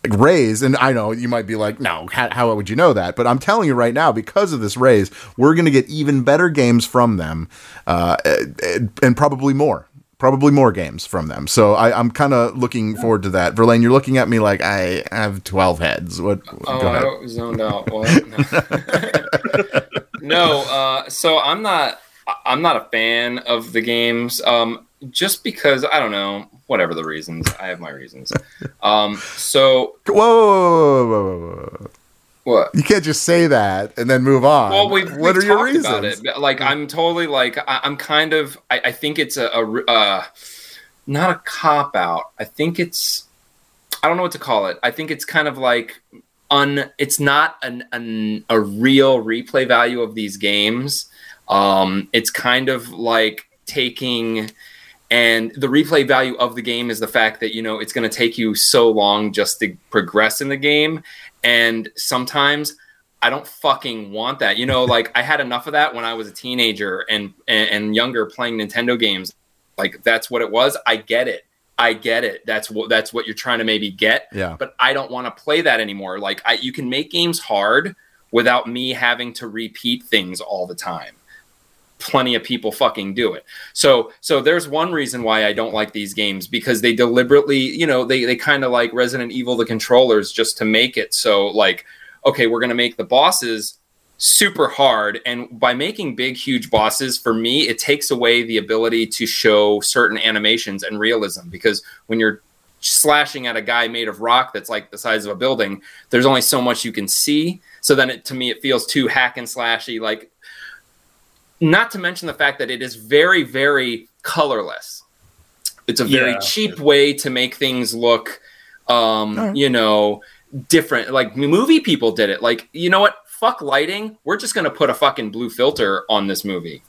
raise and i know you might be like no how, how would you know that but i'm telling you right now because of this raise we're going to get even better games from them uh, and, and probably more probably more games from them so I, i'm kind of looking forward to that verlaine you're looking at me like i have 12 heads what Oh, go ahead. I zoned out. What? No, no uh, so I'm not. I'm not a fan of the games. Um, just because I don't know. Whatever the reasons, I have my reasons. Um, so whoa, whoa, whoa, whoa, whoa, whoa. what? you can't just say that and then move on Well, we've, what are your reasons about it. Like, I'm totally like, I, I'm kind of, I, I think it's a, uh, not a cop out. I think it's, I don't know what to call it. I think it's kind of like un. It's not an, an a real replay value of these games. Um, it's kind of like taking. And the replay value of the game is the fact that you know it's going to take you so long just to progress in the game, and sometimes I don't fucking want that. You know, like I had enough of that when I was a teenager and, and and younger playing Nintendo games. Like that's what it was. I get it. I get it. That's what that's what you're trying to maybe get. Yeah. But I don't want to play that anymore. Like I, you can make games hard without me having to repeat things all the time. Plenty of people fucking do it. So so there's one reason why I don't like these games because they deliberately, you know, they they kind of like Resident Evil the controllers just to make it so like okay, we're going to make the bosses super hard and by making big huge bosses for me it takes away the ability to show certain animations and realism because when you're slashing at a guy made of rock that's like the size of a building there's only so much you can see so then it to me it feels too hack and slashy like not to mention the fact that it is very, very colorless. It's a very Yeah. cheap way to make things look, um, you know, different. Like movie people did it. Like, you know what? Fuck lighting. We're just gonna put a fucking blue filter on this movie.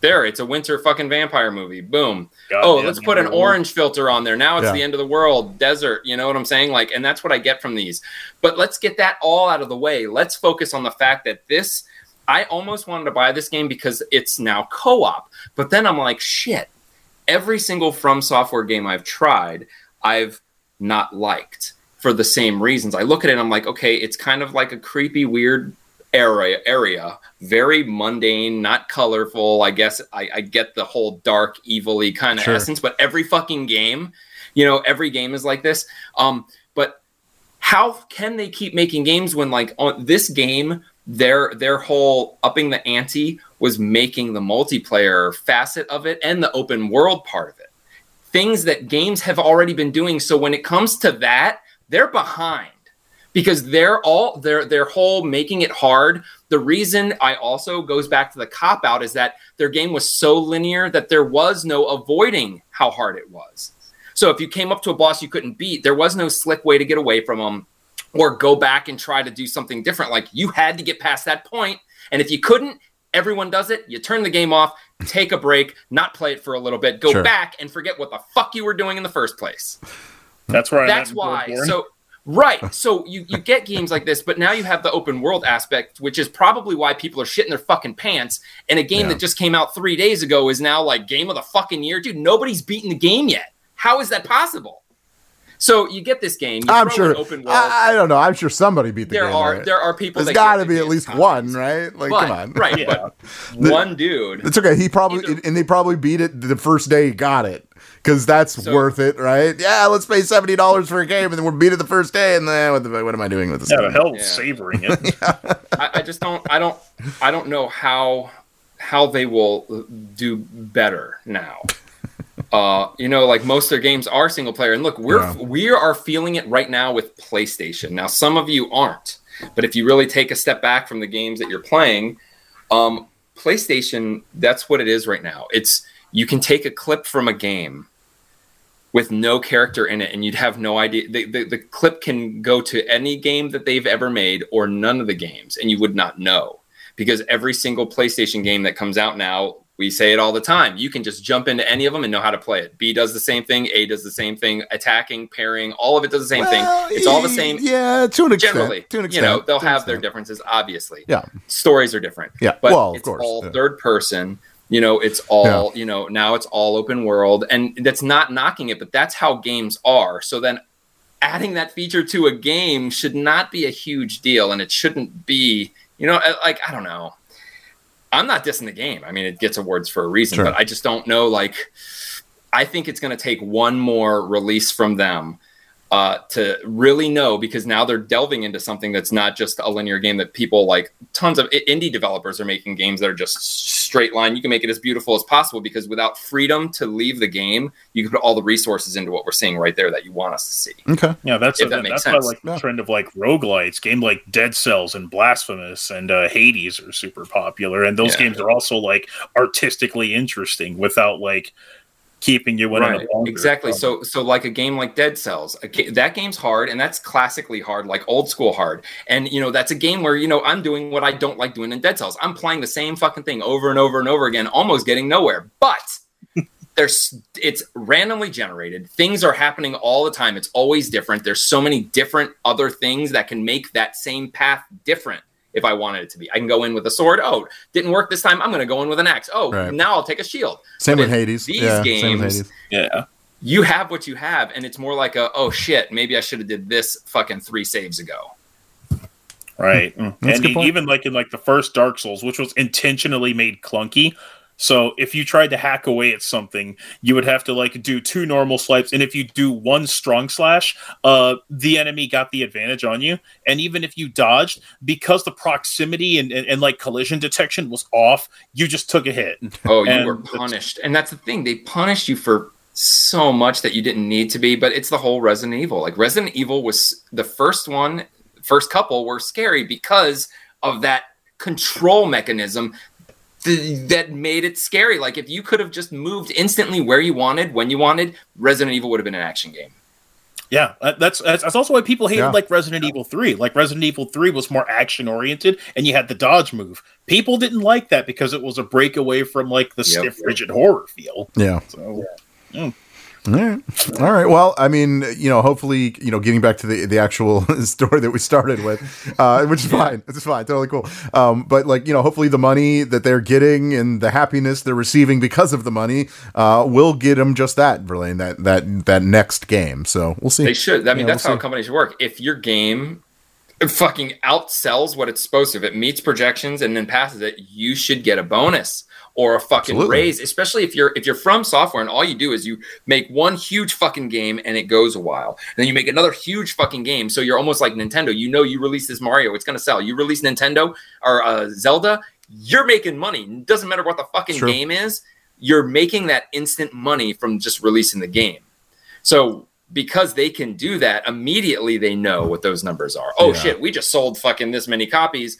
There, it's a winter fucking vampire movie. Boom. God oh, let's put an orange filter on there. Now it's Yeah. the end of the world, desert. You know what I'm saying? Like, and that's what I get from these. But let's get that all out of the way. Let's focus on the fact that this. I almost wanted to buy this game because it's now co-op. But then I'm like, shit. Every single From Software game I've tried, I've not liked for the same reasons. I look at it and I'm like, okay, it's kind of like a creepy, weird area area very mundane not colorful i guess i, I get the whole dark evilly kind of Sure. essence but every fucking game you know every game is like this um but how can they keep making games when like on this game their their whole upping the ante was making the multiplayer facet of it and the open world part of it. Things that games have already been doing. So when it comes to that they're behind because they're all their their whole making it hard. The reason i also goes back to the cop out is that their game was so linear that there was no avoiding how hard it was. So if you came up to a boss you couldn't beat there was no slick way to get away from them or go back and try to do something different like you had to get past that point and if you couldn't everyone does it you turn the game off take a break not play it for a little bit go Sure. back and forget what the fuck you were doing in the first place That's where that's why. So right. So you you get games like this, but now you have the open world aspect, which is probably why people are shitting their fucking pants. And a game Yeah. that just came out three days ago is now like game of the fucking year, dude. Nobody's beaten the game yet. How is that possible? So you get this game. You I'm sure. Open world. I, I don't know. I'm sure somebody beat the there game. are right? there are people. There's got to be at least times. one, right? Like, But- come on. Right, Yeah. but one dude. It's okay. He probably Either- and they probably beat it the first day he got it because that's So- worth it, right? Yeah, let's pay seventy dollars for a game and then we'll beat it the first day and then what, the, what am I doing with this? yeah, the game? hell Yeah. savoring it. I, I just don't I don't I don't know how how they will do better now. Uh, you know, like most of their games are single player, and look, we're Yeah. we are feeling it right now with PlayStation. Now, some of you aren't, but if you really take a step back from the games that you're playing, um, PlayStation, that's what it is right now. It's you can take a clip from a game with no character in it, and you'd have no idea. The, the, the clip can go to any game that they've ever made or none of the games, and you would not know because every single PlayStation game that comes out now, we say it all the time. You can just jump into any of them and know how to play it. B does the same thing, A does the same thing, attacking, pairing, all of it does the same Well, thing. It's all the same. Yeah, to an extent. Generally, to an extent, you know, they'll have their differences, obviously Yeah, stories are different. Yeah, but well, it's course, all yeah. third person. You know, it's all you know. Now it's all open world, and that's not knocking it, but that's how games are. So then, adding that feature to a game should not be a huge deal, and it shouldn't be. You know, uh, like I don't know. I'm not dissing the game. I mean, it gets awards for a reason, Sure. but I just don't know. Like, I think it's going to take one more release from them uh, to really know because now they're delving into something that's not just a linear game that people like tons of indie developers are making games that are just straight line you can make it as beautiful as possible because without freedom to leave the game you can put all the resources into what we're seeing right there that you want us to see Okay. Yeah, that's If a, that makes that's why sense. like the trend of like roguelites, game like Dead Cells and Blasphemous and uh, Hades are super popular, and those Yeah. games are also like artistically interesting without like keeping you in right exactly. So so like a game like dead cells ga- that game's hard and that's classically hard like old school hard. And you know that's a game where you know i'm doing what i don't like doing in dead cells. I'm playing the same fucking thing over and over and over again almost getting nowhere. But there's it's randomly generated. Things are happening all the time. It's always different. There's so many different other things that can make that same path different if i wanted it to be i can go in with a sword oh didn't work this time i'm going to go in with an axe oh Right. now i'll take a shield Same But with Hades. these yeah, games Hades. yeah, you have what you have and it's more like a oh shit maybe i should have did this fucking three saves ago right. Mm. That's and good e- point. even like in like the first Dark Souls, which was intentionally made clunky. So if you tried to hack away at something, you would have to like do two normal swipes, and if you do one strong slash, uh, the enemy got the advantage on you. And even if you dodged, because the proximity and, and, and like collision detection was off, you just took a hit. oh you And were punished and that's the thing they punished you for so much that you didn't need to be but it's the whole resident evil like resident evil was the first one first couple were scary because of that control mechanism th- that made it scary. Like if you could have just moved instantly where you wanted, when you wanted, Resident Evil would have been an action game. Yeah, that's that's that's also why people hated Yeah. like Resident Evil 3. Like Resident Evil 3 was more action oriented and you had the dodge move. People didn't like that because it was a breakaway from like the Yep. stiff rigid horror feel. Yeah. So mm. All right. All right. Well, I mean, you know, hopefully, you know, getting back to the, the actual story that we started with, uh, which is fine. It's fine. Totally cool. Um, but like, you know, hopefully the money that they're getting and the happiness they're receiving because of the money, uh, will get them just that, Verlaine, that, that, that next game. So we'll see. They should. I mean, Yeah, that's we'll how see. companies should work. If your game fucking outsells what it's supposed to, if it meets projections and then passes it, you should get a bonus or a fucking Absolutely. raise. Especially if you're if you're from software and all you do is you make one huge fucking game and it goes a while, and then you make another huge fucking game. So you're almost like Nintendo. You know, you release this Mario, it's gonna sell. You release Nintendo or uh, Zelda, you're making money. It doesn't matter what the fucking True. game is. You're making that instant money from just releasing the game. So because they can do that, immediately they know what those numbers are. Oh Yeah. shit, we just sold fucking this many copies.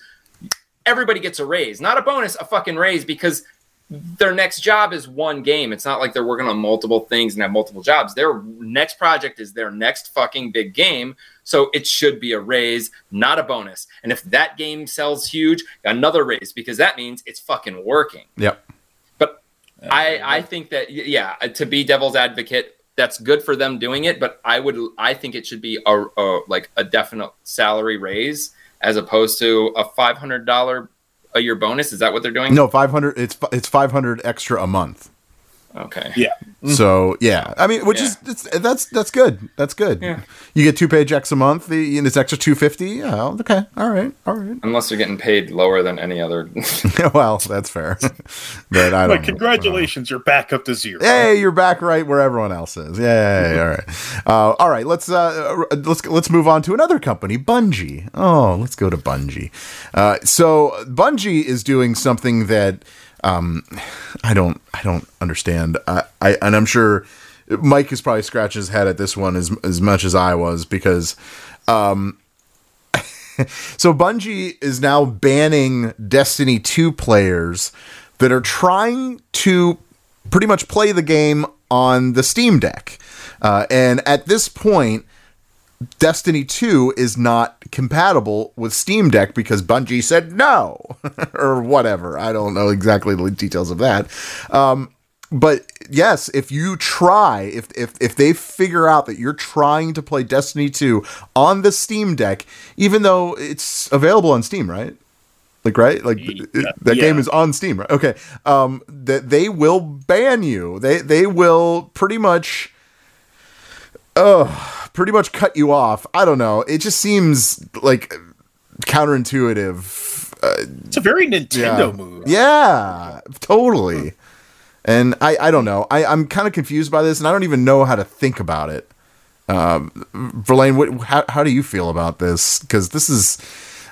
Everybody gets a raise, not a bonus, a fucking raise because their next job is one game. It's not like they're working on multiple things and have multiple jobs. Their next project is their next fucking big game. So it should be a raise, not a bonus. And if that game sells huge, another raise because that means it's fucking working. Yep. But I I think that yeah, uh, to be devil's advocate, that's good for them doing it. But I would I think it should be a, a like a definite salary raise as opposed to a five hundred dollar a year bonus. Is that what they're doing? No, 500, it's, it's 500 extra a month. Okay. Yeah. So yeah, I mean, which is it's, that's that's good. That's good. Yeah. You get two paychecks a month. The and it's extra two fifty. Yeah. Okay. All right. All right. Unless you're getting paid lower than any other. well, that's fair. but I don't. Like, know. congratulations, you're back up to zero. Hey, you're back right where everyone else is. Yay! All right, uh, all right. Let's uh, let's let's move on to another company, Bungie. Oh, let's go to Bungie. Uh, so Bungie is doing something that um, I don't I don't understand. I, I and I'm sure Mike is probably scratching his head at this one as as much as I was because. Um, so Bungie is now banning Destiny 2 players that are trying to pretty much play the game on the Steam Deck. Uh, and at this point, Destiny 2 is not compatible with Steam Deck because Bungie said no, or whatever. I don't know exactly the details of that. Um, but yes, if you try, if, if if they figure out that you're trying to play Destiny 2 on the Steam Deck, even though it's available on Steam, right? Like right, like it- that yeah. game is on Steam, right? Okay, um, that they will ban you. They they will pretty much, oh, pretty much cut you off. I don't know. It just seems like counterintuitive. Uh, It's a very Nintendo yeah. move. Yeah, totally. And I, I don't know. I, I'm kind of confused by this, and I don't even know how to think about it. Um, Verlaine, what, how, how do you feel about this? Because this is,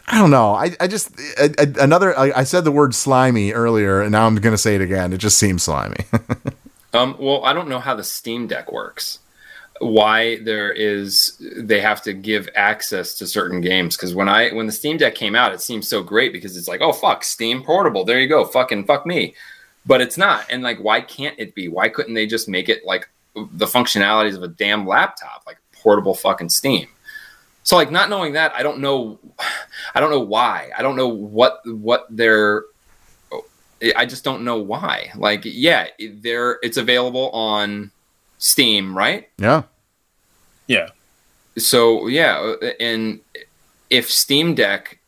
I don't know. I, I just I, I- another. I, I said the word slimy earlier, and now I'm going to say it again. It just seems slimy. Um, well, I don't know how the Steam Deck works. Why there is they have to give access to certain games because when I when the Steam Deck came out, it seemed so great because it's like, oh fuck, Steam Portable, there you go, fucking fuck me, but it's not. And like, why can't it be? Why couldn't they just make it like the functionalities of a damn laptop, like portable fucking Steam? So like, not knowing that, I don't know, I don't know why. I don't know what what they're I just don't know why. Like, yeah, there it's available on Steam, right? yeah. Yeah. So yeah, and if Steam Deck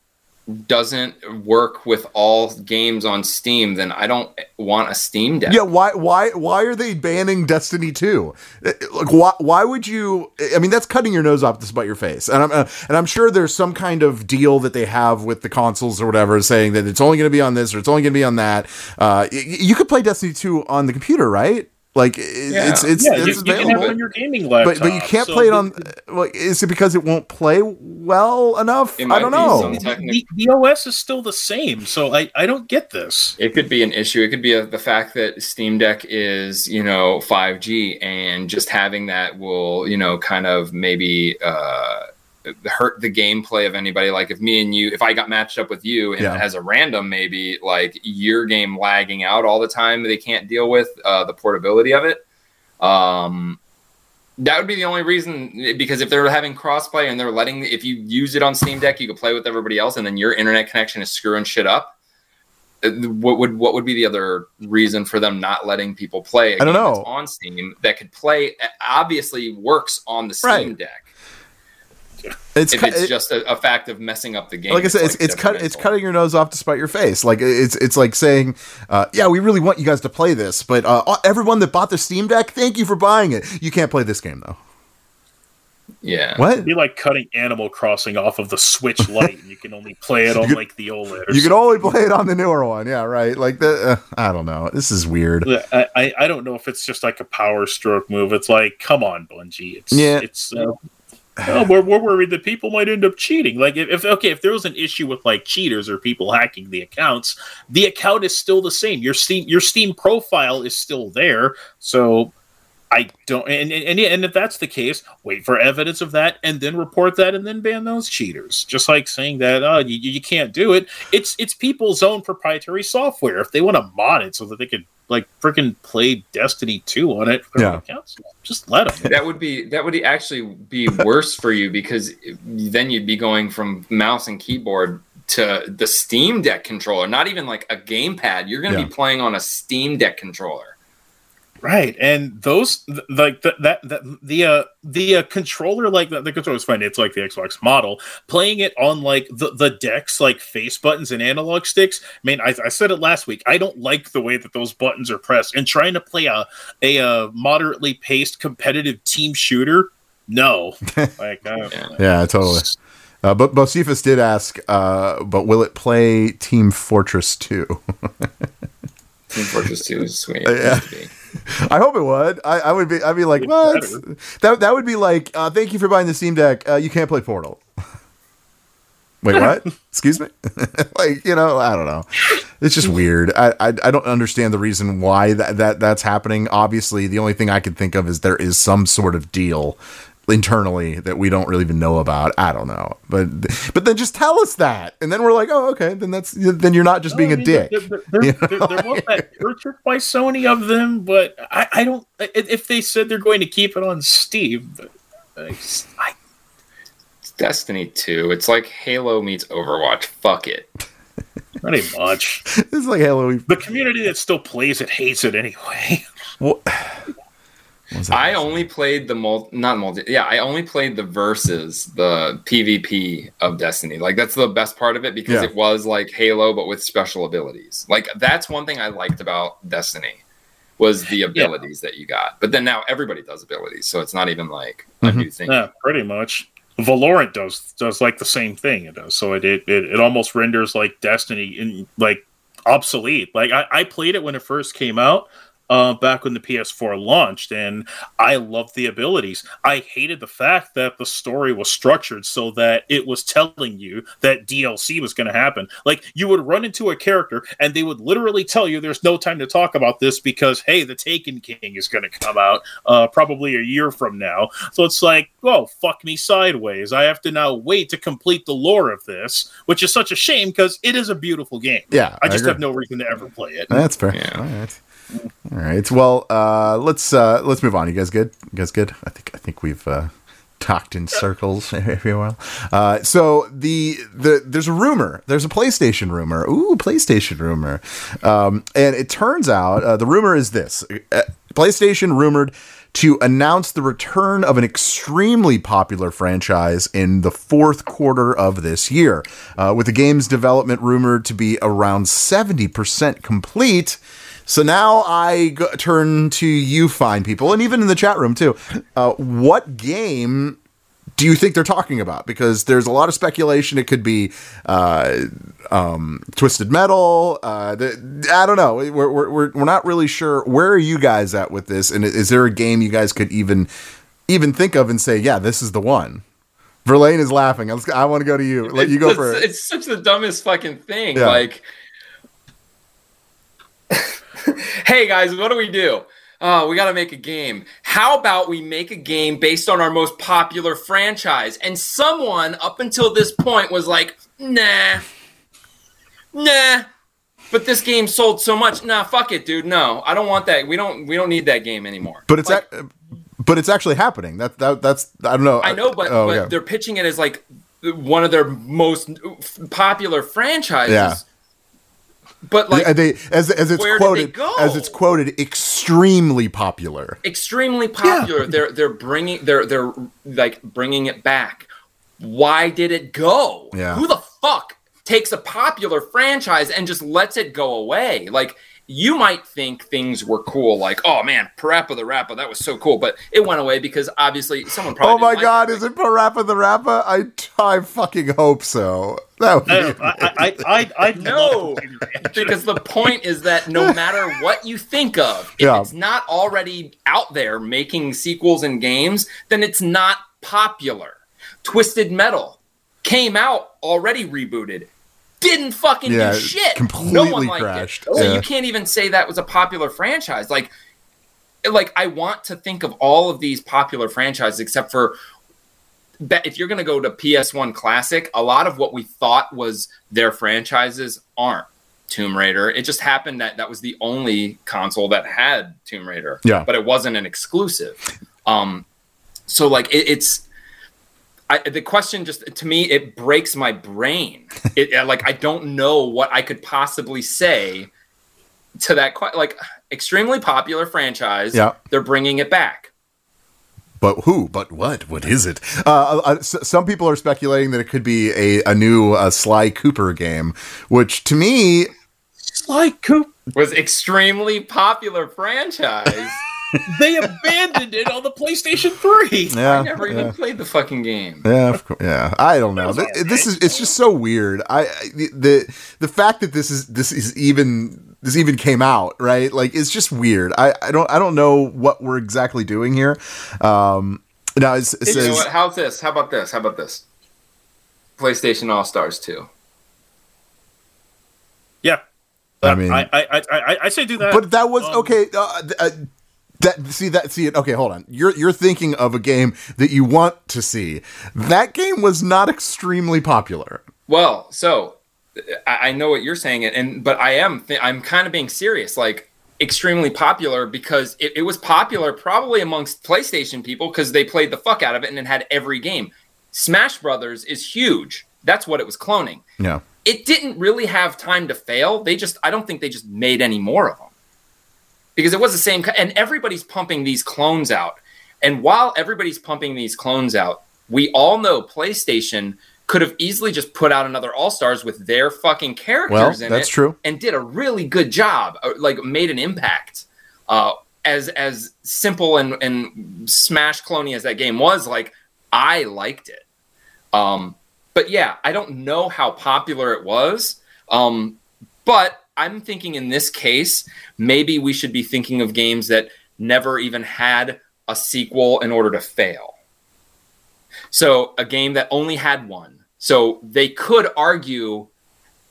doesn't work with all games on Steam, then I don't want a Steam Deck. Yeah, why why why are they banning Destiny 2? Uh, Like why why would you I mean that's cutting your nose off to spite your face. And I'm uh, and I'm sure there's some kind of deal that they have with the consoles or whatever saying that it's only going to be on this or it's only going to be on that. Uh y- you could play Destiny 2 on the computer, right? Like it- Yeah. it's it's yeah, you, it's you can have available. it on your gaming laptop. but but you can't so play it on like is it because it won't play well enough? I don't know. the, the OS is still the same, so I, I don't get this. It could be an issue. It could be a, the fact that Steam Deck is, you know, 5G and just having that will, you know, kind of maybe uh, hurt the gameplay of anybody. Like if me and you, if I got matched up with you and Yeah. as a random, maybe like your game lagging out all the time, they can't deal with uh, the portability of it. Um, that would be the only reason because if they're having crossplay and they're letting, if you use it on Steam Deck, you can play with everybody else, and then your internet connection is screwing shit up. uh, What would what would be the other reason for them not letting people play? I don't know. on Steam that could play obviously works on the Steam Right. Deck. It's if cu- it's it- just a, a fact of messing up the game. like I said, it's it's, cut, it's cutting your nose off to spite your face. Like it's it's like saying, uh, yeah, we really want you guys to play this, but uh, everyone that bought the Steam Deck, thank you for buying it. You can't play this game though. Yeah. What? It'd be like cutting Animal Crossing off of the Switch Lite, and you can only play it on could- like the OLED. Or You can only play it on the newer one. Yeah, right. Like the uh, I don't know. This is weird. I, I I don't know if it's just like a power stroke move. It's like, come on, Bungie. It's Yeah. It's uh, oh, we're, we're worried that people might end up cheating. Like if, if okay, if there was an issue with like cheaters or people hacking the accounts, the account is still the same. Your Steam your Steam profile is still there. So I don't and, and and if that's the case, wait for evidence of that and then report that and then ban those cheaters. Just like saying that oh you, you can't do it. It's it's people's own proprietary software. If they want to mod it so that they could like freaking play Destiny 2 on it for Yeah. accounts, just let them. that would be that would actually be worse for you because then you'd be going from mouse and keyboard to the Steam Deck controller, not even like a gamepad. You're going to Yeah. be playing on a Steam Deck controller. Right, and those th- like that that, that the uh, the uh, controller like the, the controller is fine. It's like the Xbox model. Playing it on like the the decks, like face buttons and analog sticks. I mean, I, I said it last week. I don't like the way that those buttons are pressed. And trying to play a a uh, moderately paced competitive team shooter, no. like uh, Yeah, totally. Uh, but Bocephus did ask, uh, but will it play Team Fortress 2? Team Fortress 2 is sweet. Yeah. I hope it would. I, I would be. I'd be like, It's what? better. That that would be like, uh, thank you for buying the Steam Deck. Uh, you can't play Portal. Wait, what? Excuse me? like, you know, I don't know. It's just weird. I, I I don't understand the reason why that, that that's happening. Obviously, the only thing I could think of is there is some sort of deal internally that we don't really even know about. I don't know. But but then just tell us that. And then we're like, "Oh, okay. Then that's then you're not just being I a mean, dick." There, there, there, You there- know? there was that purchase by Sony of them, but I, I don't. If they said they're going to keep it on Steam, but I, I It's Destiny 2. It's like Halo meets Overwatch. Fuck it. pretty much it's like Halo. the community that still plays it hates it anyway. What? I only played the multi, not multi, yeah, I only played the verses, the PvP of Destiny. Like that's the best part of it because Yeah. it was like Halo but with special abilities. Like that's one thing I liked about Destiny was the abilities that you got. But then now everybody does abilities, so it's not even like a new thing. Yeah, pretty much. Valorant does does like the same thing. It does so it it, it, it almost renders like Destiny in like obsolete. Like I, I played it when it first came out. Uh, back when the PS4 launched, and I loved the abilities. I hated the fact that the story was structured so that it was telling you that DLC was going to happen. Like you would run into a character, and they would literally tell you, "There's no time to talk about this because hey, the Taken King is going to come out uh, probably a year from now." So it's like, oh fuck me sideways." I have to now wait to complete the lore of this, which is such a shame because it is a beautiful game. Yeah, I I just agree. have no reason to ever play it. That's fair. All right. All right. Well, uh, let's uh, let's move on. You guys good? You guys good? I think I think we've uh, talked in circles you will. Uh, so the the there's a rumor. There's a PlayStation rumor. Ooh, PlayStation rumor. Um, and it turns out uh, the rumor is this: uh, PlayStation rumored to announce the return of an extremely popular franchise in the fourth quarter of this year, uh, with the game's development rumored to be around 70% complete. So now I go, turn to you, fine people, and even in the chat room too. Uh, what game do you think they're talking about? Because there's a lot of speculation. It could be uh, um, Twisted Metal. Uh, the, I don't know. We're, we're, we're, we're not really sure. Where are you guys at with this? And is there a game you guys could even even think of and say, yeah, this is the one? Verlaine is laughing. Let's, I want to go to you. Let you go it's, first. It's such the dumbest fucking thing. Yeah. Like, hey guys, what do we do? oh, we got to make a game. How about we make a game based on our most popular franchise? And someone up until this point was like, nah, nah. But this game sold so much. Nah, fuck it, dude. No, I don't want that. We don't. We don't need that game anymore. But it's ac- but it's actually happening. That that that's I don't know. I know, but, Oh, but okay. they're pitching it as like one of their most popular franchises. Yeah. But like Yeah, they as as it's where did they quoted as it's quoted extremely popular. extremely popular. They're they're bringing they're they're like bringing it back. Why did it go? Yeah. Who the fuck takes a popular franchise and just lets it go away? Like you might think things were cool, like oh man, PaRappa the Rapper, that was so cool, but it went away because obviously someone probably. Oh my didn't like god, is it PaRappa the Rapper? I I fucking hope so. That would I, be I, I, I, I No, because the point is that no matter what you think of, if Yeah. it's not already out there making sequels and games, then it's not popular. Twisted Metal came out already rebooted, didn't fucking Yeah, do shit. no completely one liked crashed. it. So Yeah. you can't even say that was a popular franchise. Like, like I want to think of all of these popular franchises except for that if you're going to go to PS1 Classic, a lot of what we thought was their franchises aren't. Tomb Raider. It just happened that that was the only console that had Tomb Raider. Yeah. But it wasn't an exclusive. Um, so like it, it's. I, the question just to me it breaks my brain. It like I don't know what I could possibly say to that. Like extremely popular franchise. Yeah. They're bringing it back. But who? But what? What is it? Uh, uh, s- some people are speculating that it could be a, a new uh, Sly Cooper game, which to me, Sly Cooper was extremely popular franchise. they abandoned it on the PlayStation 3. yeah, I never even played the fucking game. Yeah, of course. Yeah, I don't know. This is it's just so weird. I I- the the, the fact that this is this is even this even came out right like it's just weird. I, I don't I don't know what we're exactly doing here. Um, now it's, it you know says what? How's this? How about this? How about this? PlayStation All Stars 2. Yeah. I mean- I, I, I, I, I say do that. but that was Um, okay. Uh, uh, that see that see it. Okay, hold on. You're you're thinking of a game that you want to see. That game was not extremely popular. Well, so I, I know what you're saying, and but I am th- I'm kind of being serious, like extremely popular because it, it was popular probably amongst PlayStation people because they played the fuck out of it and it had every game. Smash Brothers is huge. That's what it was cloning. Yeah. It didn't really have time to fail. They just I don't think they just made any more of them because it was the same. And everybody's pumping these clones out. And while everybody's pumping these clones out, we all know PlayStation could have easily just put out another All Stars with their fucking characters Well, in that's it, true. and did a really good job. uh, Like made an impact. Uh, as as simple and and smash clony as that game was, like I liked it. Um, but yeah, I don't know how popular it was. Um, but I'm thinking in this case, maybe we should be thinking of games that never even had a sequel in order to fail. So a game that only had one. So they could argue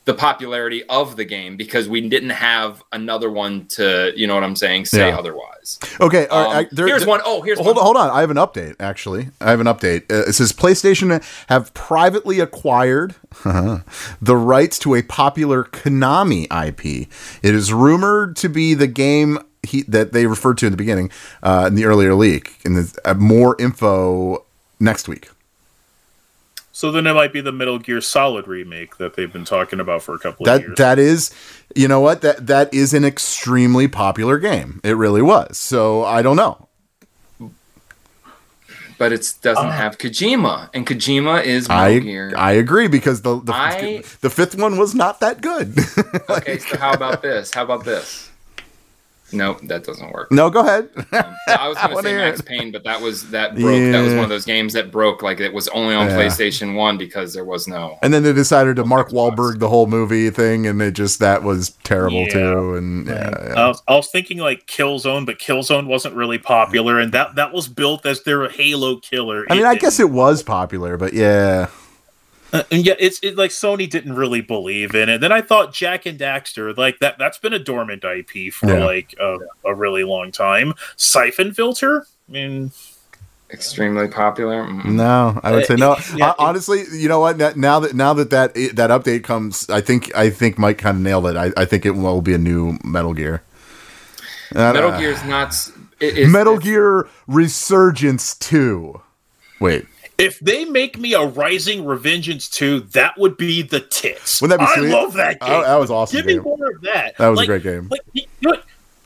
the popularity of the game because we didn't have another one to, you know what I'm saying, say Yeah. otherwise. Okay, Um, I- there- here's there- one. Oh, here's hold one. on, hold on. I have an update. Actually, I have an update. Uh, it says PlayStation have privately acquired the rights to a popular Konami IP. It is rumored to be the game he, that they referred to in the beginning uh, in the earlier leak. And there's, uh, more info next week. So then it might be the Metal Gear Solid remake that they've been talking about for a couple of That years. that is, you know what that that is an extremely popular game. It really was. So I don't know. But it doesn't uh-huh. have Kojima, and Kojima is Metal I Gear. I agree because the the, I- the fifth one was not that good. okay, so how about this? How about this? Nope, that doesn't work. no, go ahead. Um, I was going to say hear Max it. Payne, but that was that broke. That was one of those games that broke. Like it was only on Yeah. PlayStation One because there was no. and then they decided to Mark Wahlberg the whole movie thing, and it just that was terrible Yeah. too. And yeah, I, was, uh, I was thinking like Killzone, but Killzone wasn't really popular, and that that was built as their Halo killer. I mean, It I guess it was popular, but yeah, Uh, and yeah, it's it, like Sony didn't really believe in it. Then I thought Jak and Daxter, like that, that's been a dormant IP for Yeah. like a, a really long time. Siphon Filter, I mean, Extremely popular. Mm. No, I would say no. Uh, yeah, Hon- Honestly, you know what? Now- Now that now that that that update comes, I think I think Mike kind of nailed it. I, I think it will be a new Metal Gear. Uh, Gear is not. It, it's, Metal it's- Gear Resurgence Two. Wait, if they make me a Rising Revengeance 2, that would be the tits. Wouldn't that be I sweet? love that game. Oh, that was awesome Give me more of that. That was a great game. Like, you know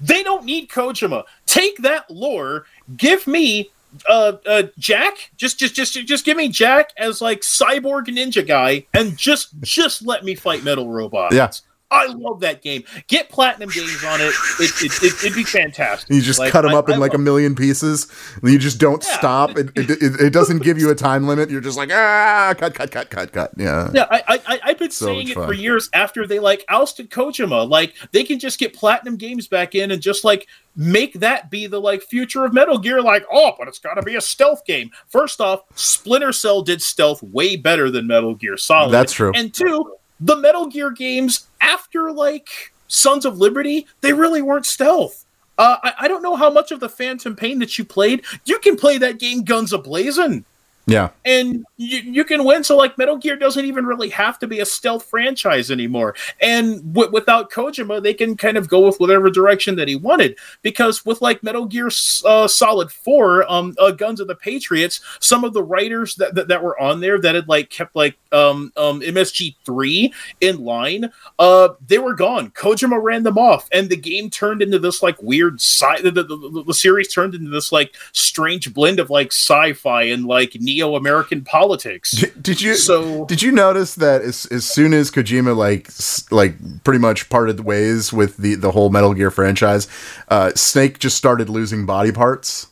they don't need Kojima. Take that lore. Give me uh, uh, Jack. Just, just, just, just give me Jack as like cyborg ninja guy, and just, just let me fight metal robots. Yeah. I love that game. Get platinum games on it. It, it, it it'd be fantastic. you just Like, cut them I- up in I like a million pieces. and You just don't Yeah. stop. It, it, it, doesn't give you a time limit. You're just like ah, cut, cut, cut, cut, cut. Yeah. Yeah, I, I, I I've been So saying it fun. for years. After they like ousted Kojima, like they can just get platinum games back in and just like make that be the like future of Metal Gear. Like, oh, but it's got to be a stealth game. First off, Splinter Cell did stealth way better than Metal Gear Solid. That's true. And two, the Metal Gear games after like Sons of Liberty, they really weren't stealth. Uh, I, I don't know how much of the Phantom Pain that you played. You can play that game guns a blazing Yeah. and you, you can win. So like Metal Gear doesn't even really have to be a stealth franchise anymore. And w- without Kojima, they can kind of go with whatever direction that he wanted. Because with like Metal Gear uh, Solid Four, um, uh, Guns of the Patriots, some of the writers that, that that were on there that had like kept like um um MSG three in line, uh, they were gone. Kojima ran them off, and the game turned into this like weird sci. The, the, the, the series turned into this like strange blend of like sci-fi and like neo-American politics. Did, did you So- did you notice that as, as soon as Kojima like like pretty much parted ways with the the whole Metal Gear franchise, uh, Snake just started losing body parts.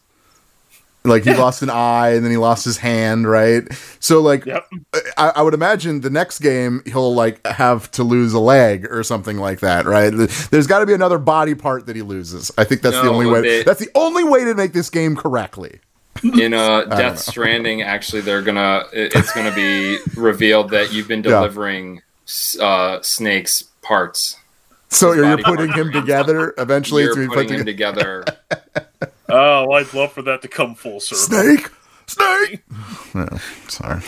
Like he lost an eye and then he lost his hand, right? So like Yep. I, I would imagine the next game he'll like have to lose a leg or something like that, right? There's got to be another body part that he loses. I think that's the only way. they- That's the only way to make this game correctly. In uh, Death Stranding, actually, they're gonna. it- It's gonna be revealed that you've been Yeah. delivering uh, Snake's parts. So you're, you're putting him together. Eventually, You're it's gonna be putting put him together. together. Oh, I'd love for that to come full circle. Snake, Snake. No, sorry.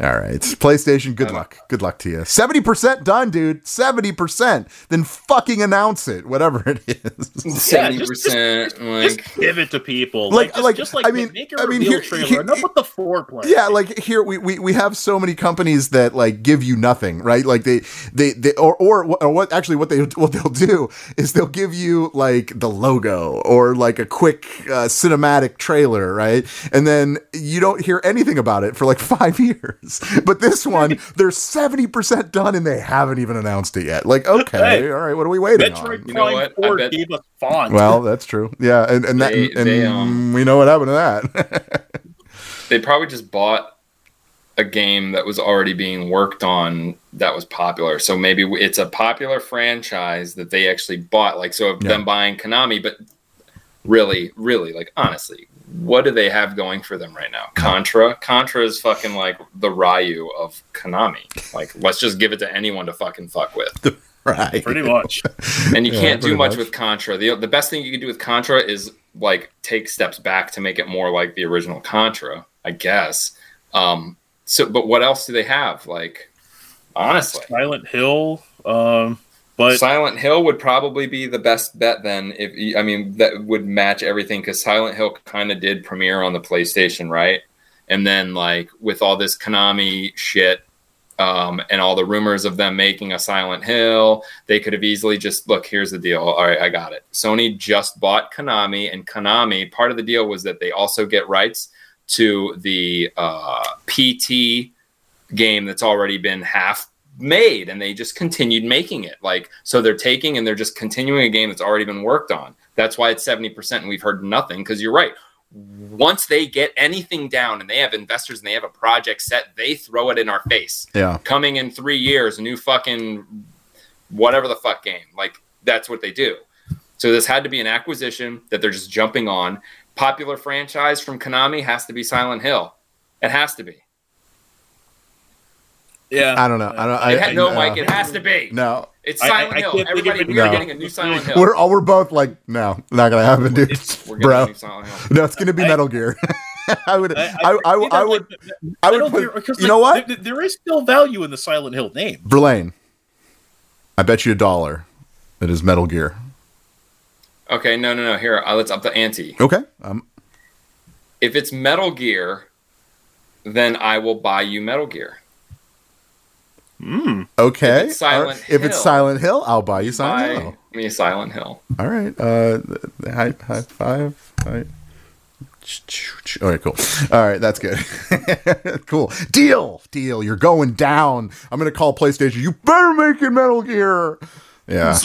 All right, PlayStation. Good luck. Good luck to you. Seventy percent done, dude. Seventy percent. Then fucking announce it, whatever it is. Seventy percent. Like Just give it to people. Like- Like, just, like, just like I mean- make a I mean, here- trailer. here- enough with the foreplay. Yeah, like here we, we, we have so many companies that like give you nothing, right? Like they they, they or, or or what actually what they what they'll do is they'll give you like the logo or like a quick uh, cinematic trailer, right? And then you don't hear anything about it for like 5 years. But this one they're 70% done and they haven't even announced it yet. Like okay, Hey, all right, what are we waiting Metroid on? You know Prime what? 4 bet- gave us font. Well, that's true. Yeah, and and that They- and they, um, we know what happened to that. they probably just bought a game that was already being worked on that was popular. So maybe it's a popular franchise that they actually bought. Like so, of Yeah. them buying Konami, but really, really, like honestly, what do they have going for them right now? Contra. Contra is fucking like the Ryu of Konami. Like, let's just give it to anyone to fucking fuck with. right. Pretty much. And you Yeah, can't do much, much. with Contra. The the best thing you can do with Contra is like take steps back to make it more like the original Contra, I guess. Um so but what else do they have? Like honestly. Silent Hill. Um, but Silent Hill would probably be the best bet then if I mean that would match everything cuz Silent Hill kind of did premiere on the PlayStation, right? And then like with all this Konami shit um, and all the rumors of them making a Silent Hill, they could have easily just look. Here's the deal. All right, I got it. Sony just bought Konami, and Konami. Part of the deal was that they also get rights to the uh, PT game that's already been half made, and they just continued making it. Like so, they're taking and they're just continuing a game that's already been worked on. That's why it's seventy percent, and we've heard nothing. Because you're right once they get anything down and they have investors and they have a project set, they throw it in our face. Yeah. Coming in three years, new fucking whatever the fuck game. Like that's what they do. So this had to be an acquisition that they're just jumping on. Popular franchise from Konami has to be Silent Hill. It has to be. Yeah. I don't know. I don't. I, It ha- no, uh, Mike, it has to be. No. It's I- I- Silent I Hill. can't think of Everybody, it. we are No. getting a new Silent Hill. We're all we're both like, no, not gonna happen, dude. We're Bro, a new Silent Hill. no, it's gonna be I- Metal Gear. I would, I, I, I, I, would, like, I would Metal put. Gear- because, you know what, there- there is still value in the Silent Hill name. Verlaine? I bet you a dollar. that is Metal Gear. Okay, no, no, no. Here, uh, let's up the ante. Okay. Um. If it's Metal Gear, then I will buy you Metal Gear. Okay. If it's Silent All right. If it's Hill, Silent Hill, I'll buy you Silent Buy Hill. me Silent Hill. All right. Uh, high, high five. High. All right, cool. All right, that's good. cool. Deal, deal. You're going down. I'm gonna call PlayStation. You better make it Metal Gear. Yeah,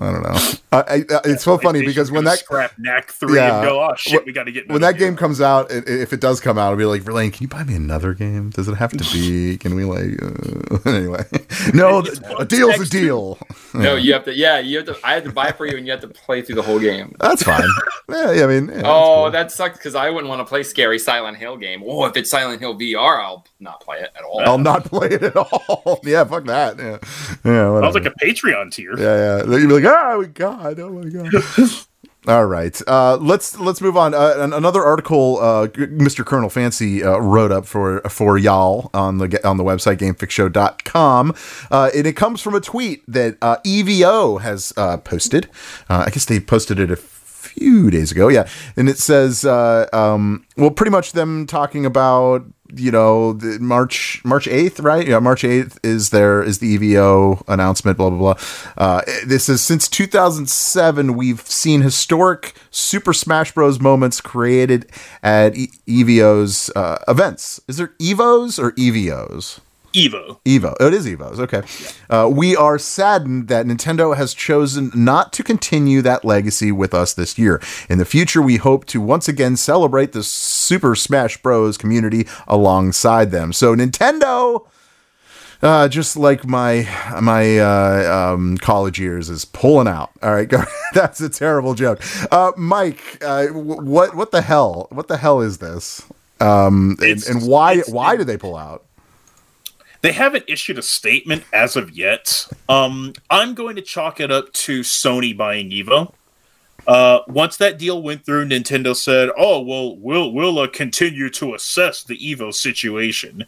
I don't know. I, I, it's so funny because when that scrap Knack three Yeah. and go, oh shit, we got to get when that game comes out, i- if it does come out, I'll be like, Verlaine, can you buy me another game? Does it have to be? Can we like? Uh, anyway, no, a deal's a deal. No, you have to. Yeah, you have to. I had to buy for you, and you have to play through the whole game. That's fine. yeah, yeah, I mean, yeah, oh, that sucks because I wouldn't want to play scary Silent Hill game. Oh, if it's Silent Hill VR, I'll not play it at all. I'll not play it at all. yeah, fuck that. Yeah, yeah. Sounds whatever. like a Patreon tier. Yeah, yeah. You'd be like, oh my god, oh my god. All right, uh, let's let's move on. Uh, another article, uh, Mr. Colonel Fancy uh, wrote up for for y'all on the on the website GameFixShow.com, uh, and it comes from a tweet that uh, EVO has uh, posted. Uh, I guess they posted it a few days ago, yeah, and it says, uh, um, well, pretty much them talking about you know March March eighth, right? Yeah, March eighth is there is the EVO announcement. Blah blah blah. Uh, this is since 2007 we've seen historic Super Smash Bros. moments created at e- EVO's uh, events. Is there Evos or EVOs? Evo. Evo. Oh, it is Evos. Okay. Uh, we are saddened that Nintendo has chosen not to continue that legacy with us this year. In the future, we hope to once again celebrate the Super Smash Bros. community alongside them. So, Nintendo. Uh, just like my my uh, um, college years is pulling out. All right. That's a terrible joke. Uh, Mike, uh, w- what what the hell? What the hell is this? Um, and, and why why did they pull out? They haven't issued a statement as of yet. Um, I'm going to chalk it up to Sony buying Evo. Uh, once that deal went through, Nintendo said, "Oh well, we'll we'll uh, continue to assess the Evo situation,"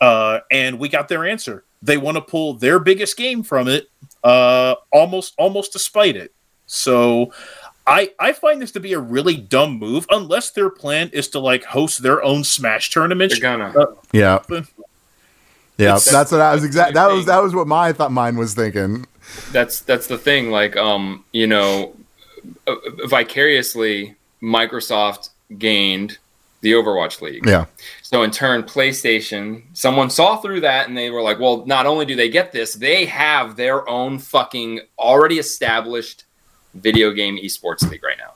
uh, and we got their answer. They want to pull their biggest game from it, uh, almost almost despite it. So, I I find this to be a really dumb move, unless their plan is to like host their own Smash tournament. They're gonna. Uh, Yeah. But- Yeah, It's- that's what I was that's exact. the That was that was what my thought mine was thinking. that's that's the thing like um you know uh, vicariously microsoft gained the overwatch league Yeah, so in turn playstation someone saw through that and they were like well not only do they get this they have their own fucking already established video game esports league right now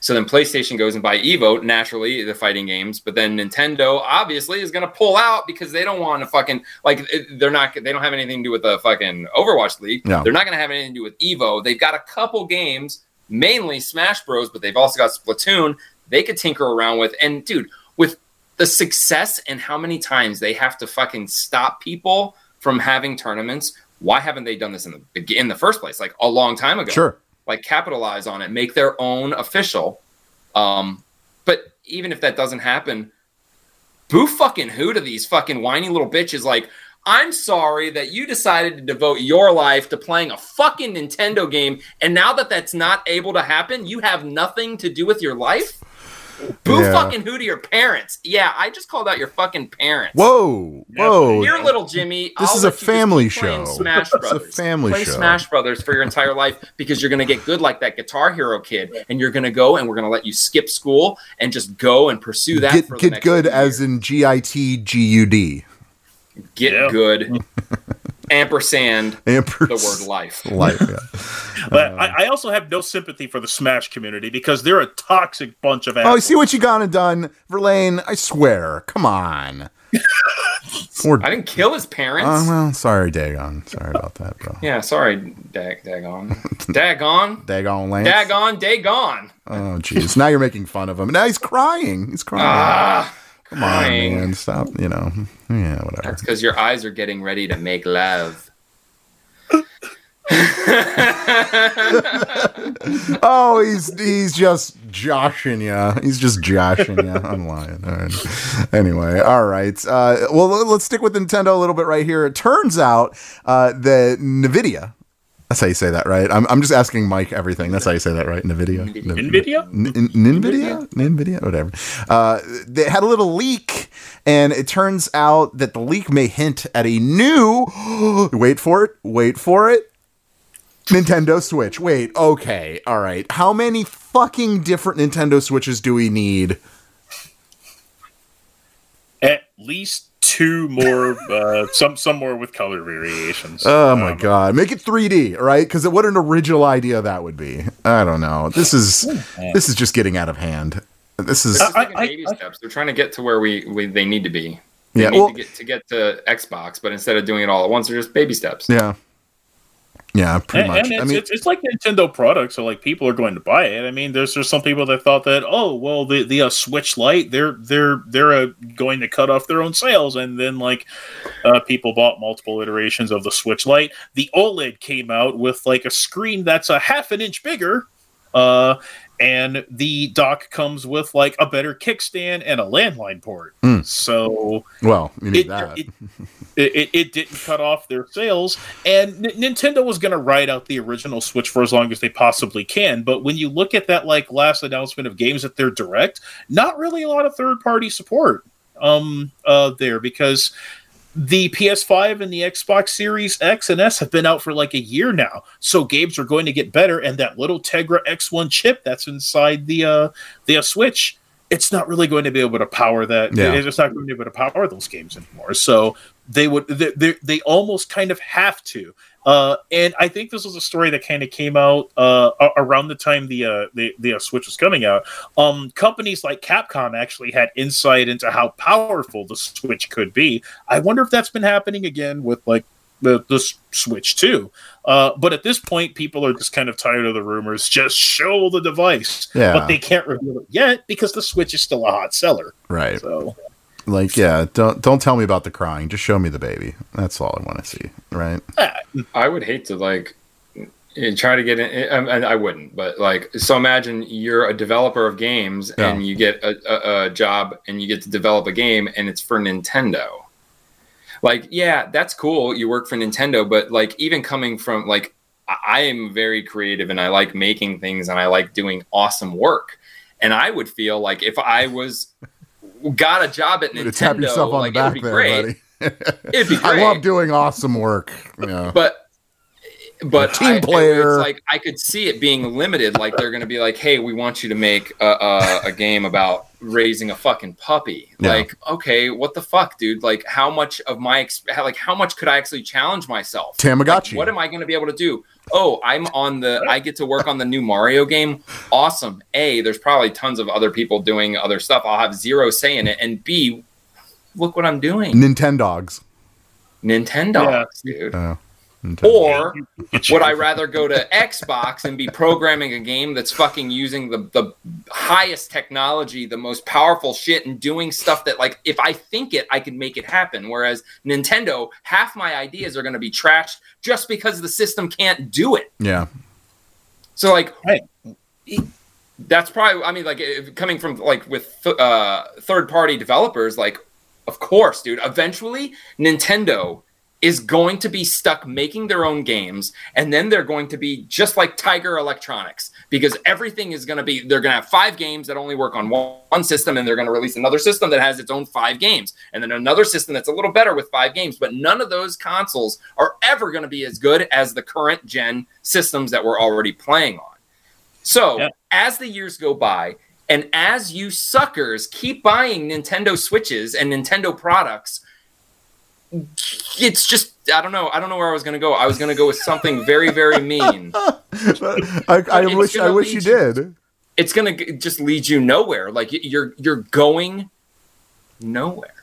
so then PlayStation goes and buy Evo, naturally the fighting games, but then Nintendo obviously is going to pull out because they don't want to fucking like they're not they don't have anything to do with the fucking Overwatch League. No. They're not going to have anything to do with Evo. They've got a couple games, mainly Smash Bros, but they've also got Splatoon. They could tinker around with and dude, with the success and how many times they have to fucking stop people from having tournaments. Why haven't they done this in the in the first place? Like a long time ago sure. Like capitalize on it, make their own official. Um, but even if that doesn't happen, boo fucking who to these fucking whiny little bitches. Like, I'm sorry that you decided to devote your life to playing a fucking Nintendo game, and now that that's not able to happen, you have nothing to do with your life. Boo Yeah. fucking who to your parents? Yeah, I just called out your fucking parents. Whoa, whoa! Here, little Jimmy. This I'll is a let you just family show. Smash It's a Brothers. family Play show. Smash Brothers for your entire life because you're gonna get good like that Guitar Hero kid, and you're gonna go and we're gonna let you skip school and just go and pursue that. Get for the get next good as in G I T G U D. get Yeah. good. Ampersand Ampers. the word life. Life. Yeah. But I, I also have no sympathy for the Smash community because they're a toxic bunch of Oh, assholes. I see what you gone and done, Verlaine. I swear. Come on. Or, I didn't kill his parents. oh well, sorry, Dagon. Sorry about that, bro. yeah, sorry, Dag Dagon. Dagon. Dagon Lance. Dagon, Dagon. Oh, jeez. now you're making fun of him. Now he's crying. He's crying. Ah, Come on, man. Stop. You know. Yeah, whatever. That's because your eyes are getting ready to make love. oh, he's he's just joshing you. He's just joshing you. I'm lying. All right. Anyway, all right. Uh, well, let's stick with Nintendo a little bit right here. It turns out uh, that Nvidia. That's how you say that, right? I'm, I'm just asking Mike everything. That's how you say that, right? Nvidia. Nvidia. Nvidia. Nvidia. Whatever. Uh, they had a little leak, and it turns out that the leak may hint at a new. wait for it. Wait for it. Nintendo Switch. Wait, okay, all right. How many fucking different Nintendo Switches do we need? At least two more, uh, some some more with color variations. Oh my um, god, make it 3D, all right? Because what an original idea that would be. I don't know. This is this is just getting out of hand. This is I, I, baby I, steps. They're trying to get to where we, we they need to be. They yeah, need well, to get to get to Xbox, but instead of doing it all at once, they're just baby steps. Yeah, yeah, pretty and, much. And it's, I mean, it's, it's, like Nintendo products, so like people are going to buy it. I mean, there's there's some people that thought that oh well the the uh, Switch Lite they're they're they're uh, going to cut off their own sales, and then like uh, people bought multiple iterations of the Switch Lite. The OLED came out with like a screen that's a half an inch bigger, uh, and the dock comes with like a better kickstand and a landline port. Mm. So well, you need it, that. It, it, it, didn't cut off their sales, and N- Nintendo was going to ride out the original Switch for as long as they possibly can. But when you look at that like last announcement of games that they're direct, not really a lot of third party support um uh there because the PS5 and the Xbox Series X and S have been out for like a year now. So games are going to get better and that little Tegra X1 chip that's inside the uh the uh, Switch it's not really going to be able to power that. Yeah. It's not going to be able to power those games anymore. So they would they, they, they almost kind of have to. Uh, and I think this was a story that kind of came out uh, around the time the uh, the, the uh, Switch was coming out. Um, companies like Capcom actually had insight into how powerful the Switch could be. I wonder if that's been happening again with like the, the Switch too. Uh, but at this point, people are just kind of tired of the rumors. Just show the device, yeah. but they can't reveal it yet because the Switch is still a hot seller. Right. So like, yeah, don't don't tell me about the crying. Just show me the baby. That's all I want to see. Right? I would hate to like try to get in. I, I wouldn't, but like, so imagine you're a developer of games yeah. and you get a, a, a job and you get to develop a game and it's for Nintendo. Like, yeah, that's cool. You work for Nintendo, but like, even coming from like, I am very creative and I like making things and I like doing awesome work. And I would feel like if I was got a job at Nintendo, tap yourself on like, the back it'd be there, great. it'd be great. I love doing awesome work. Yeah. But but team I, player, it's like I could see it being limited. Like they're going to be like, "Hey, we want you to make a, a, a game about raising a fucking puppy." Yeah. Like, okay, what the fuck, dude? Like, how much of my like how much could I actually challenge myself? Tamagotchi. Like, what am I going to be able to do? Oh, I'm on the. I get to work on the new Mario game. Awesome. A, there's probably tons of other people doing other stuff. I'll have zero say in it. And B, look what I'm doing. Nintendogs. Nintendogs, yeah. dude. Uh. Or would I rather go to Xbox and be programming a game that's fucking using the, the highest technology, the most powerful shit, and doing stuff that, like, if I think it, I can make it happen. Whereas Nintendo, half my ideas are going to be trashed just because the system can't do it. Yeah. So, like, hey. that's probably, I mean, like, coming from, like, with uh, third party developers, like, of course, dude, eventually Nintendo is going to be stuck making their own games and then they're going to be just like tiger electronics because everything is going to be they're going to have five games that only work on one, system and they're going to release another system that has its own five games and then another system that's a little better with five games but none of those consoles are ever going to be as good as the current gen systems that we're already playing on so yeah. as the years go by and as you suckers keep buying nintendo switches and nintendo products it's just I don't know. I don't know where I was going to go. I was going to go with something very very mean. I, I wish I wish you did. it's going to just lead you nowhere. Like you're you're going nowhere.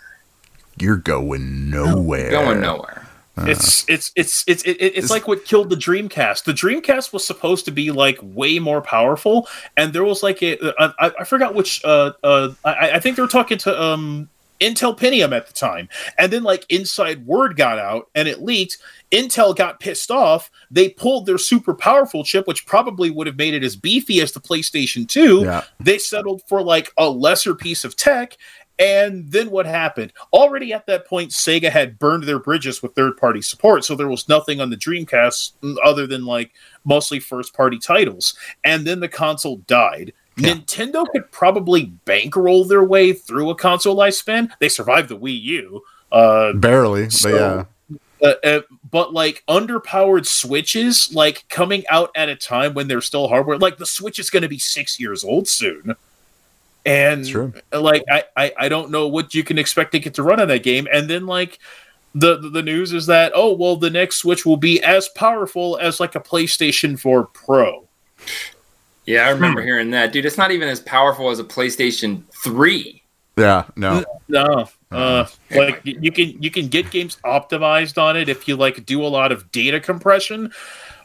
You're going nowhere. Going nowhere. Uh, it's it's it's it's it's, it's like what killed the Dreamcast. The Dreamcast was supposed to be like way more powerful, and there was like a I, I forgot which uh uh I, I think they were talking to um Intel Pentium at the time. And then like inside word got out and it leaked. Intel got pissed off. They pulled their super powerful chip, which probably would have made it as beefy as the PlayStation 2. Yeah. They settled for like a lesser piece of tech. And then what happened? Already at that point, Sega had burned their bridges with third party support. So there was nothing on the Dreamcast mm, other than like mostly first party titles. And then the console died. Nintendo could probably bankroll their way through a console lifespan. They survived the Wii U. Uh, Barely, so- but yeah. uh, uh, but like underpowered switches, like coming out at a time when they're still hardware, like the Switch is going to be six years old soon, and True. like I, I I don't know what you can expect to get to run on that game, and then like the the news is that oh well the next Switch will be as powerful as like a PlayStation 4 Pro. Yeah, I remember hearing that, dude. It's not even as powerful as a PlayStation Three. Yeah, no. No, uh, like you can you can get games optimized on it if you like do a lot of data compression,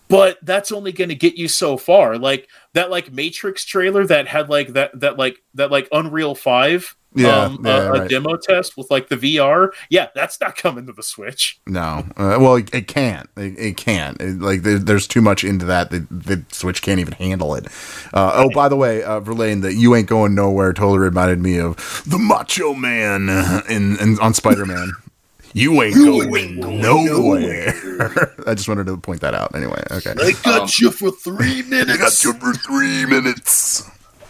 but that's only going to get you so far. Like that like Matrix trailer that had like that that like that like Unreal Five. Yeah, um, yeah, a, a demo test with like the VR. Yeah, that's not coming to the Switch. No, uh, well, it, it can't. It, it can't. It, like, there, there's too much into that. The, the Switch can't even handle it. Uh, oh, by the way, uh, Verlaine, that you ain't going nowhere totally reminded me of the Macho Man in, in on Spider Man. You ain't going nowhere. I just wanted to point that out. Anyway, okay. I got Um, you for three minutes. I got you for three minutes.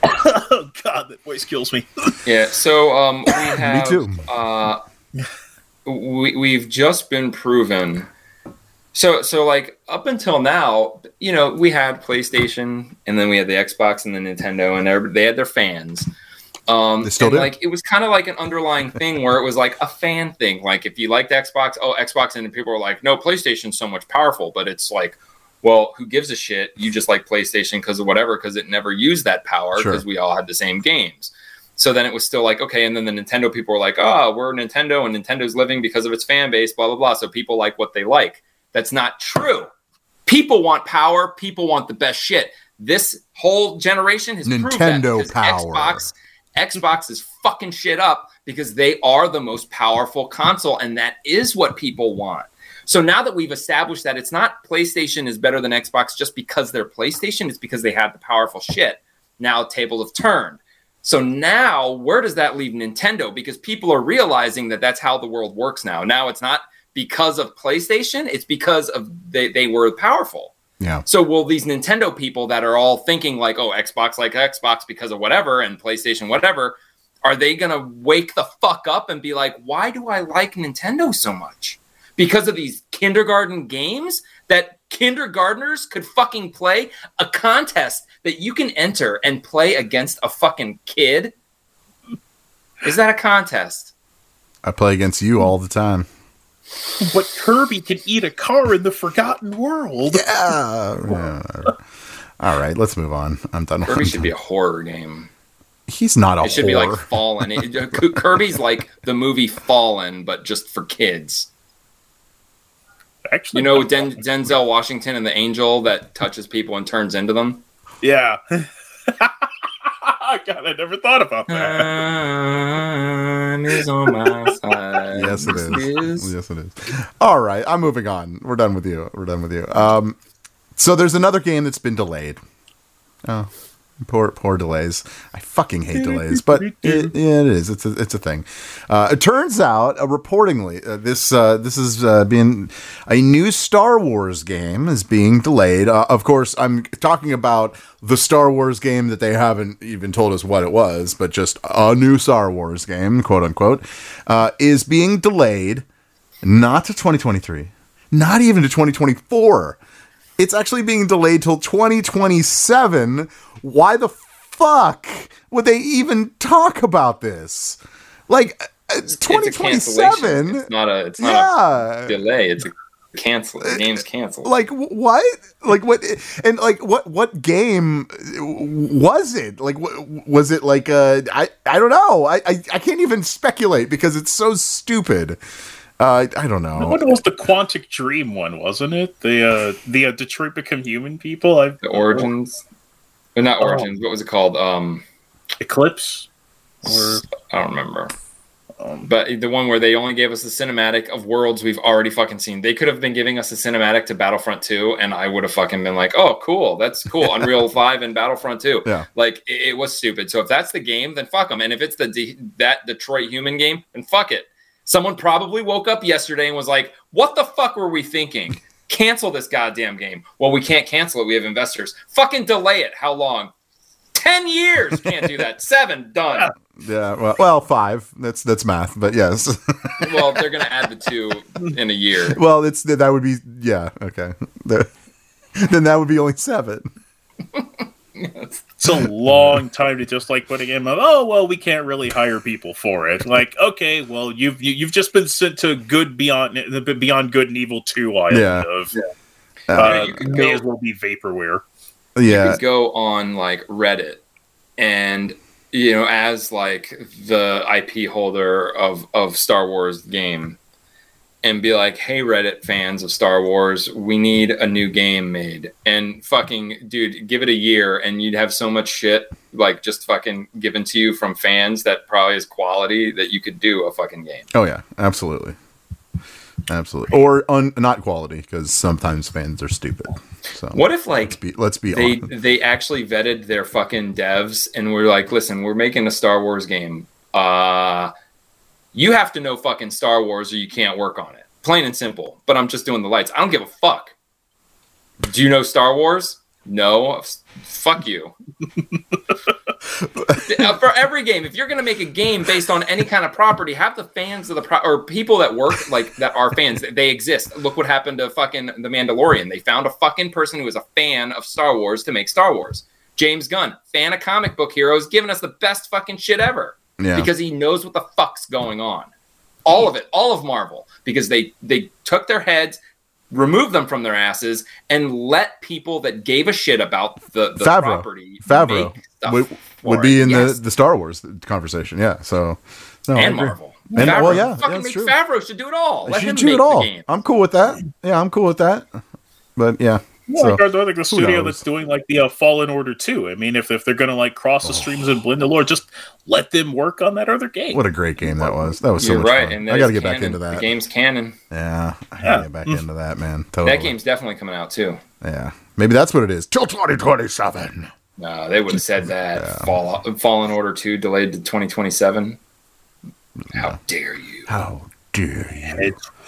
oh God, that voice kills me. Yeah. So um, we have. Me too. Uh, we we've just been proven. So so like up until now, you know, we had PlayStation, and then we had the Xbox and the Nintendo, and they had their fans. Um, They still and, do. Like it was kind of like an underlying thing where it was like a fan thing. Like if you liked Xbox, oh Xbox, and people were like, no, PlayStation's so much powerful, but it's like. Well, who gives a shit? You just like PlayStation because of whatever, because it never used that power Sure. because we all had the same games. So then it was still like, okay, and then the Nintendo people were like, oh, we're Nintendo and Nintendo's living because of its fan base, blah, blah, blah. So people like what they like. That's not true. People want power, people want the best shit. This whole generation has proved that Nintendo power. Xbox, Xbox is fucking shit up because they are the most powerful console, and that is what people want. So now that we've established that it's not PlayStation is better than Xbox just because they're PlayStation, it's because they have the powerful shit. Now tables have turned. So now where does that leave Nintendo? Because people are realizing that that's how the world works now. Now it's not because of PlayStation, it's because of they, they were powerful. Yeah. So will these Nintendo people that are all thinking like, oh, Xbox like Xbox because of whatever and PlayStation whatever, are they gonna wake the fuck up and be like, why do I like Nintendo so much? Because of these kindergarten games that kindergartners could fucking play a contest that you can enter and play against a fucking kid. Is that a contest? I play against you all the time. But Kirby can eat a car in the Forgotten World. Yeah. Yeah. All right, let's move on. I'm done. Kirby should be a horror game. He's not a It should be like whore. Fallen. It- uh, Kirby's like the movie Fallen, but just for kids. Actually, You know Den- Denzel Washington and the angel that touches people and turns into them. Yeah. God, I never thought about that. Time is on my side. Yes, it is. Yes, it is. All right, I'm moving on. We're done with you. We're done with you. Um, so there's another game that's been delayed. Oh, poor, poor delays. I fucking hate delays, but it, it is. It's a, it's a thing. Uh, it turns out, uh, reportingly, uh, this uh, this is uh, being a new Star Wars game is being delayed. Uh, of course, I'm talking about the Star Wars game that they haven't even told us what it was, but just a new Star Wars game, quote unquote, uh, is being delayed not to 2023, not even to 2024. It's actually being delayed till 2027. Why the fuck would they even talk about this? Like uh, It's a cancellation. 2027? It's not a. It's not Yeah. a delay. It's a cancel. The game's canceled. like what like what and like what what game was it like was it like uh i i don't know I, I i can't even speculate because it's so stupid uh i don't know What was the Quantic Dream one, wasn't it? The uh, the uh, Detroit Become Human people. I the origins. Or not Oh. origins. What was it called? Um, Eclipse. Or I don't remember. but the one where they only gave us the cinematic of worlds we've already fucking seen. They could have been giving us a cinematic to Battlefront 2, and I would have fucking been like, oh, cool. That's cool. Unreal 5 and Battlefront 2. Yeah. Like, it, it was stupid. So if that's the game, then fuck them. And if it's the De- that Detroit human game, then fuck it. Someone probably woke up yesterday and was like, what the fuck were we thinking? Cancel this goddamn game. Well, we can't cancel it. We have investors. Fucking delay it. How long? 10 years. Can't do that. Seven. Done. Yeah, well, well, five. That's that's math, but yes. well, they're gonna add the two in a year. well, it's that would be yeah okay. The- then that would be only seven. It's a long time to just like putting in. Oh well, we can't really hire people for it. Like, okay, well you've you, you've just been sent to good beyond the beyond good and evil two island Yeah. of. Uh, Uh, you may go- as well be vaporware. Yeah, You could go on like Reddit and you know, as like the IP holder of of Star Wars game and be like, "Hey Reddit fans of Star Wars, we need a new game made." And fucking dude, give it a year and you'd have so much shit like just fucking given to you from fans that probably is quality that you could do a fucking game. Oh yeah, absolutely, absolutely. Or un, not quality because sometimes fans are stupid. So What if like let's be, let's be they honest. they actually vetted their fucking devs and we're like, listen, we're making a Star Wars game. Uh you have to know fucking Star Wars or you can't work on it. Plain and simple. But I'm just doing the lights. I don't give a fuck. Do you know Star Wars? No. Fuck you. Uh, For every game, if you're going to make a game based on any kind of property, have the fans of the pro- or people that work like that are fans. They exist. Look what happened to fucking The Mandalorian. They found a fucking person who was a fan of Star Wars to make Star Wars. James Gunn, fan of comic book heroes, giving us the best fucking shit ever Yeah. because he knows what the fuck's going on. All of it, all of Marvel, because they they took their heads, removed them from their asses, and let people that gave a shit about the, the Favreau, property Favreau would, would be it. in Yes. the the Star Wars conversation. Yeah, so no, and. Marvel. And Favreau, well, yeah, fucking that's make true. Favreau should do it all. Let should him do make it all. I'm cool with that. Yeah, I'm cool with that. But yeah, Well, so, like, they're like the studio that's doing like the uh, Fallen Order too. I mean, if, if they're gonna like cross the streams and blend the lore, just let them work on that other game. what a great game that was. That was so You're much right, fun. and I got to get is back canon. into The that. game's canon. Yeah, I gotta Yeah. get back Mm. into that, man. Totally. That game's definitely coming out too. Yeah, maybe that's what it is. Till 2027. No, they would have said that. Fall, Fallen Order Two delayed to 2027. How dare you? How dare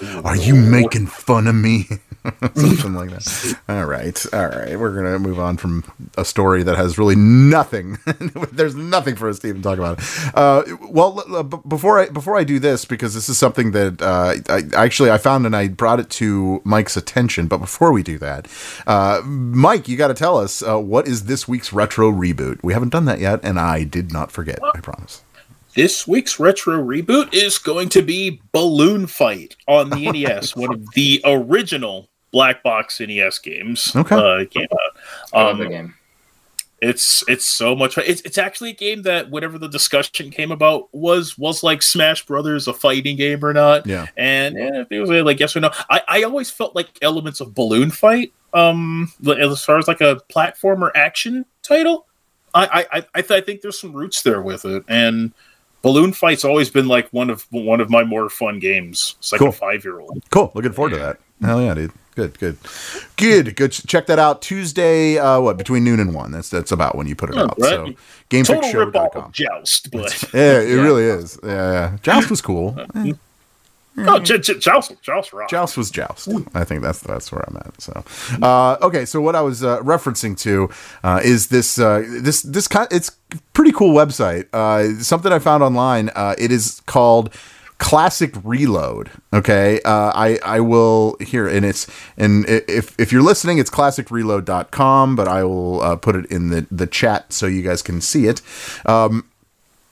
you? Are you making fun of me? Something like that. All right, all right. We're gonna move on from a story that has really nothing. There's nothing for us to even talk about. Uh, well, l- l- b- before I before I do this, because this is something that uh, I actually I found and I brought it to Mike's attention. But before we do that, uh, Mike, you got to tell us uh, what is this week's retro reboot. We haven't done that yet, and I did not forget. I promise. This week's retro reboot is going to be Balloon Fight on the NES, one of the original black box NES games. Okay. uh, came out. I love Um, the game. It's it's so much fun. It's it's actually a game that whatever the discussion came about was was like Smash Brothers a fighting game or not. Yeah. And it was like yes or no, I, I always felt like elements of Balloon Fight, um, as far as like a platformer action title, I I I, I, th- I think there's some roots there with it, and Balloon Fight's always been like one of one of my more fun games. It's like Cool. a five year old. Cool. Looking forward to that. Hell yeah, dude. Good, good, good, good. Check that out Tuesday. Uh, what between noon and one? That's that's about when you put it out. right. So Total rip off gamefixshow.com. Joust, but Yeah, it really is. Yeah, yeah. Joust was cool. Eh, oh, J- J- Joust, Joust rock. Joust was joust. I think that's that's where I'm at. So, uh, okay. So what I was uh, referencing to uh, is this uh, this this kind. It's pretty cool website. Uh, something I found online. Uh, it is called Classic Reload. Okay. Uh, I I will here and it's and if if you're listening, it's classicreload.com. But I will uh, put it in the the chat so you guys can see it. Um,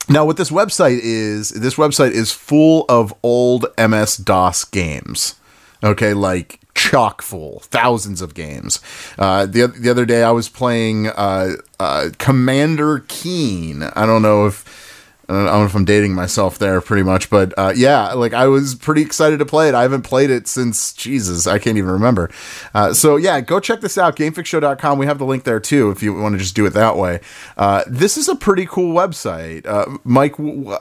now, what this website is, this website is full of old MS DOS games. Okay, like chock full, thousands of games. Uh, the the other day, I was playing uh, uh, Commander Keen. I don't know if I don't know if I'm dating myself there, pretty much, but uh, yeah, like I was pretty excited to play it. I haven't played it since Jesus, I can't even remember. Uh, so yeah, go check this out, GameFixShow.com. We have the link there too if you want to just do it that way. Uh, this is a pretty cool website, uh, Mike.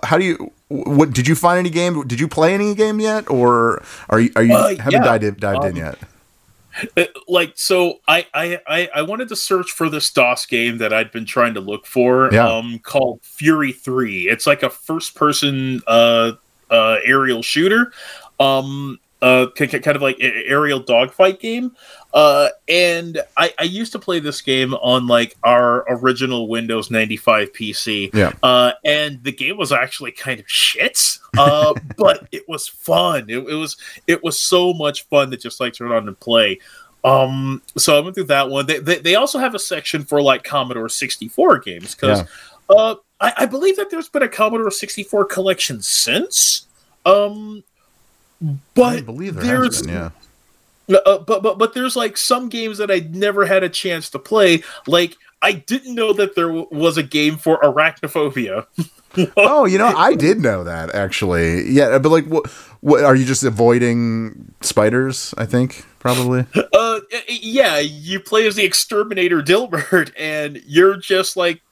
How do you what did you find any game? Did you play any game yet, or are you are you Uh, haven't yeah. dived, in- dived in Um, yet? Uh, like so I, I i i wanted to search for this dos game that i'd been trying to look for Yeah. um called fury 3 it's like a first person uh uh aerial shooter um uh kind of like aerial dogfight game. Uh and i i used to play this game on like our original windows 95 pc Yeah. uh and the game was actually kind of shit uh but it was fun. It, it was it was so much fun to just like turn on and play. Um so i went through that one. They, they, they also have a section for like commodore 64 games because uh I, I believe that there's been a commodore 64 collection since. Um but I believe there there's been, yeah. uh, but but but there's like some games that I never had a chance to play. Like I didn't know that there w- was a game for arachnophobia. oh, you know, I did know that actually. Yeah, but like, what? What are you just avoiding spiders? I think probably. Uh, yeah, you play as the exterminator Delbert, and you're just like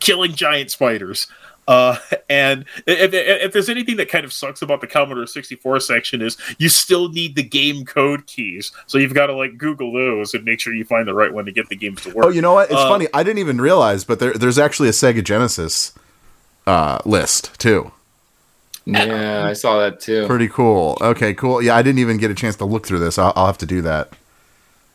killing giant spiders. Uh, and if, if, if there's anything that kind of sucks about the Commodore 64 section is you still need the game code keys, so you've got to like Google those and make sure you find the right one to get the games to work. Oh, you know what? It's Uh, funny. I didn't even realize, but there, there's actually a Sega Genesis uh, list too. Yeah, I saw that too. Pretty cool. Okay, cool. Yeah, I didn't even get a chance to look through this. I'll, I'll have to do that.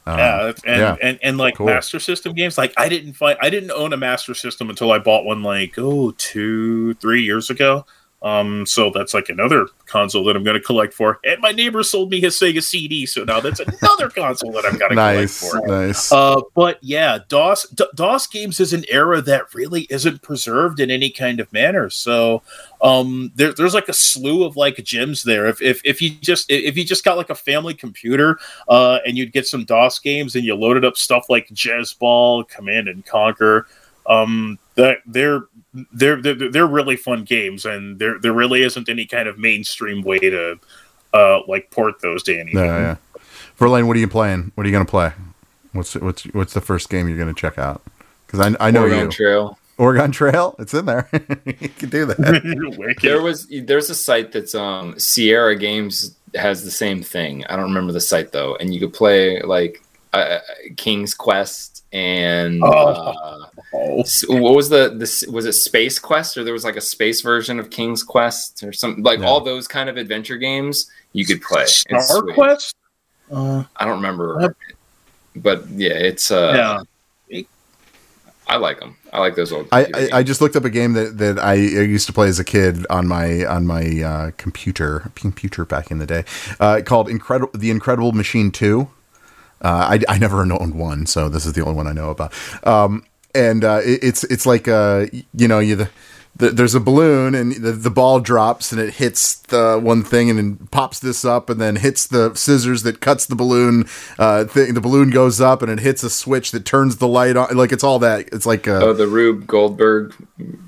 Um, yeah, and, yeah. and and like Cool. Master System games, like I didn't find I didn't own a Master System until I bought one like oh two three years ago. Um, so that's like another console that I'm going to collect for. And my neighbor sold me his Sega CD, so now that's another console that I've got to nice, collect for. nice. Uh, but yeah, DOS D- DOS games is an era that really isn't preserved in any kind of manner. So um, there, there's like a slew of like gems there. If, if if you just if you just got like a family computer uh, and you'd get some DOS games and you loaded up stuff like JezzBall, Command and Conquer, um, that they're they're, they're they're really fun games, and there there really isn't any kind of mainstream way to uh, like port those to anything. Yeah, yeah. Verlaine, what are you playing? What are you going to play? What's what's what's the first game you're going to check out? Because I I know Oregon you. Trail. Oregon Trail. It's in there. you can do that. Wicked. There was there's a site that's um Sierra Games has the same thing. I don't remember the site though, and you could play like uh, King's Quest and Oh. uh, s- what was the this was it Space Quest or there was like a space version of King's Quest or something like Yeah. all those kind of adventure games you could play. It's Star. Quest. Uh, I don't remember, What? but yeah, it's uh yeah. I like them. I like those old. I, I, I just looked up a game that, that I used to play as a kid on my on my uh, computer computer back in the day uh, called Incredible The Incredible Machine Two. Uh, I, I never owned one, so this is the only one I know about. Um, and uh, it, it's it's like uh, you know you the, the, there's a balloon and the, the ball drops and it hits the one thing and then pops this up and then hits the scissors that cuts the balloon uh, thing. The balloon goes up and it hits a switch that turns the light on. Like it's all that. It's like uh, Oh, the Rube Goldberg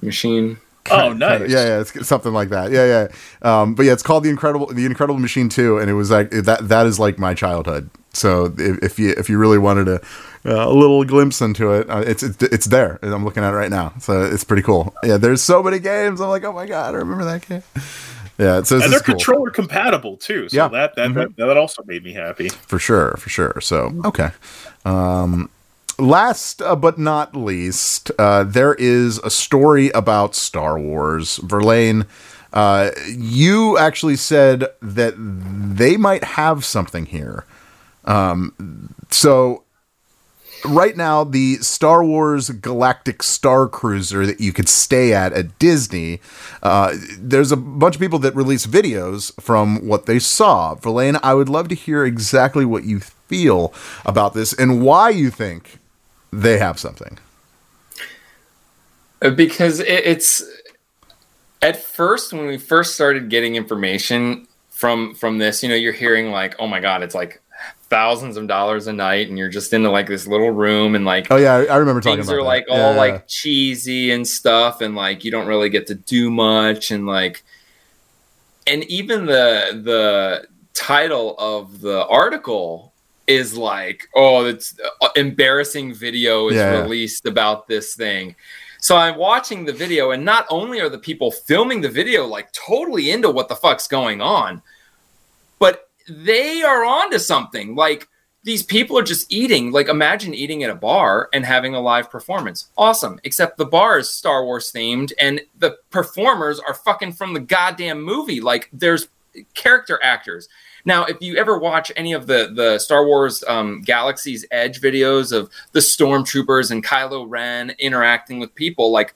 machine. Oh, nice. yeah, yeah, it's something like that. Yeah, yeah. Um, but yeah, it's called the Incredible, the Incredible Machine too, and it was like that. That is like my childhood. So if, if you if you really wanted a, uh, a little glimpse into it, uh, it's, it's it's there. I'm looking at it right now. So it's pretty cool. Yeah, there's so many games. I'm like, oh my god, I remember that game. Yeah, so and they're cool controller compatible too. So Yeah. that that, that that also made me happy. for sure, for sure. So okay. Um, last uh, but not least, uh, there is a story about Star Wars. Verlaine, uh, you actually said that they might have something here. Um, so right now the Star Wars Galactic Star Cruiser that you could stay at at Disney, uh, there's a bunch of people that release videos from what they saw. Verlaine, I would love to hear exactly what you feel about this and why you think they have something. Uh, because it's at first when we first started getting information from from this you know you're hearing like oh my god it's like thousands of dollars a night and you're just in like this little room and like Oh yeah, I, I remember talking things are that. like all yeah. like cheesy and stuff and like you don't really get to do much and like and even the the title of the article is like oh it's uh, embarrassing video is Yeah. released about this thing So I'm watching the video, and not only are the people filming the video like totally into what the fuck's going on, they are onto something. Like these people are just eating. Like imagine eating at a bar and having a live performance. Awesome. Except the bar is Star Wars themed, and the performers are fucking from the goddamn movie. Like there's character actors. Now, if you ever watch any of the the Star Wars um, Galaxy's Edge videos of the stormtroopers and Kylo Ren interacting with people, like